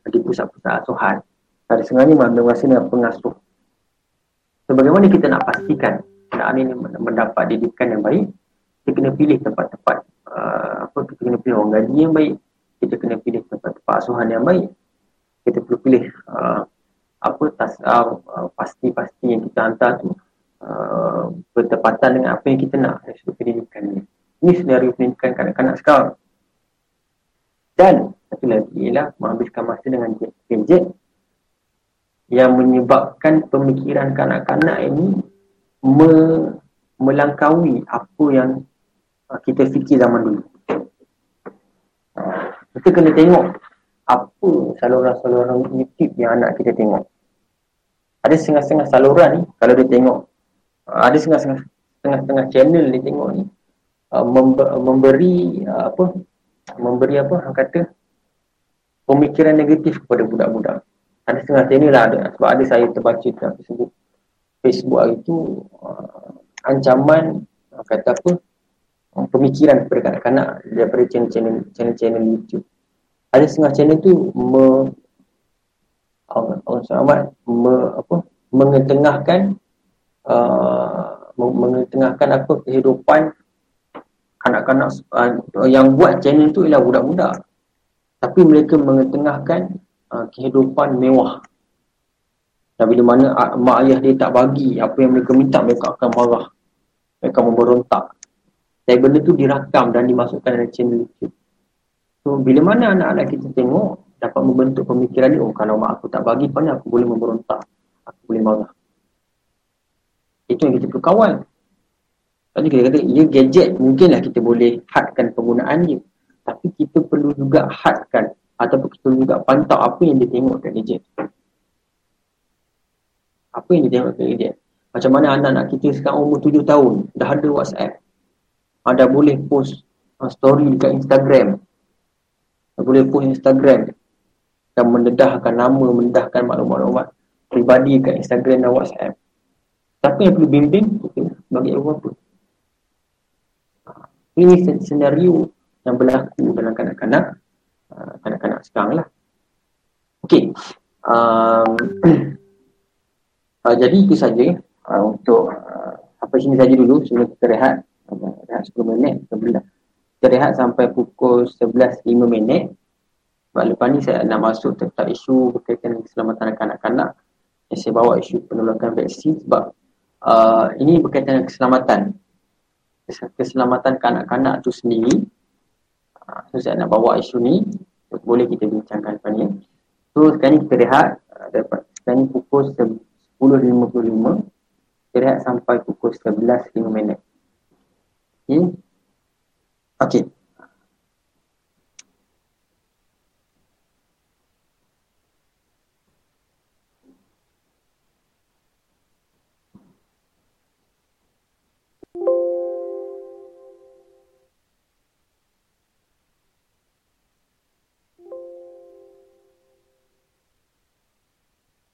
di pusat-pusat asuhan. Ada setengahnya menghabiskan masa dengan pengasuh. So, bagaimana kita nak pastikan anak ini mendapat didikan yang baik kita kena pilih tempat-tempat uh, apa kita kena pilih orang gaji yang baik kita kena pilih tempat-tempat asuhan yang baik kita perlu pilih uh, apa tas uh, uh, pasti-pasti yang kita hantar tu uh, bertepatan dengan apa yang kita nak dari sudut pendidikan ni ini senario pendidikan kanak-kanak sekarang dan satu lagi ialah menghabiskan masa dengan gadget yang menyebabkan pemikiran kanak-kanak ini me melangkaui apa yang Ah, kita fikir zaman dulu. Kita kena tengok apa saluran-saluran YouTube yang anak kita tengok. Ada setengah-setengah saluran ni, kalau dia tengok, ah, ada setengah-setengah setengah channel dia tengok ni, memberi apa, memberi apa, orang kata, pemikiran negatif kepada budak-budak. Ada setengah channel lah, ada, sebab ada saya terbaca dalam Facebook. Facebook hari tu, ancaman, kata apa, pemikiran kepada kanak-kanak daripada channel-channel YouTube. Ada setengah channel tu me Allah Allah me, apa mengetengahkan uh, mengetengahkan apa kehidupan kanak-kanak uh, yang buat channel tu ialah budak-budak. Tapi mereka mengetengahkan uh, kehidupan mewah. Dan bila mana uh, mak ayah dia tak bagi apa yang mereka minta, mereka akan marah. Mereka memberontak. Dan benda tu dirakam dan dimasukkan dalam channel YouTube. So, bila mana anak-anak kita tengok, dapat membentuk pemikiran ni, oh kalau mak aku tak bagi pada aku boleh memberontak. Aku boleh marah. Itu yang kita perlu kawal. Tadi kita kata, ya gadget mungkinlah kita boleh hadkan penggunaan dia. Tapi kita perlu juga hadkan ataupun kita perlu juga pantau apa yang dia tengok kat gadget. Apa yang dia tengok kat gadget. Macam mana anak-anak kita sekarang umur tujuh tahun, dah ada WhatsApp anda boleh post uh, story dekat Instagram boleh post Instagram. Dan mendedahkan nama, mendedahkan maklumat-maklumat pribadi kat Instagram dan WhatsApp. Siapa yang perlu bimbing kita bagi apa-apa ini senario yang berlaku dalam kanak-kanak. Uh, kanak-kanak sekarang lah. Ok um, uh, jadi itu saja uh, untuk uh, sampai sini saja dulu sebelum kita rehat. Uh, rehat 10 minit kita rehat sampai pukul 11.05 minit. Sebab lepas ni saya nak masuk tentang isu berkaitan dengan keselamatan kanak-kanak. Yang saya bawa isu penolakan vaksin sebab uh, ini berkaitan dengan keselamatan. Keselamatan kanak-kanak tu sendiri. Uh, so saya nak bawa isu ni. Boleh kita bincangkan lepas ni. So sekarang kita rehat uh, dapat sekarang ni pukul 10.55 kita rehat sampai pukul 11.05 minit. Okay. Okay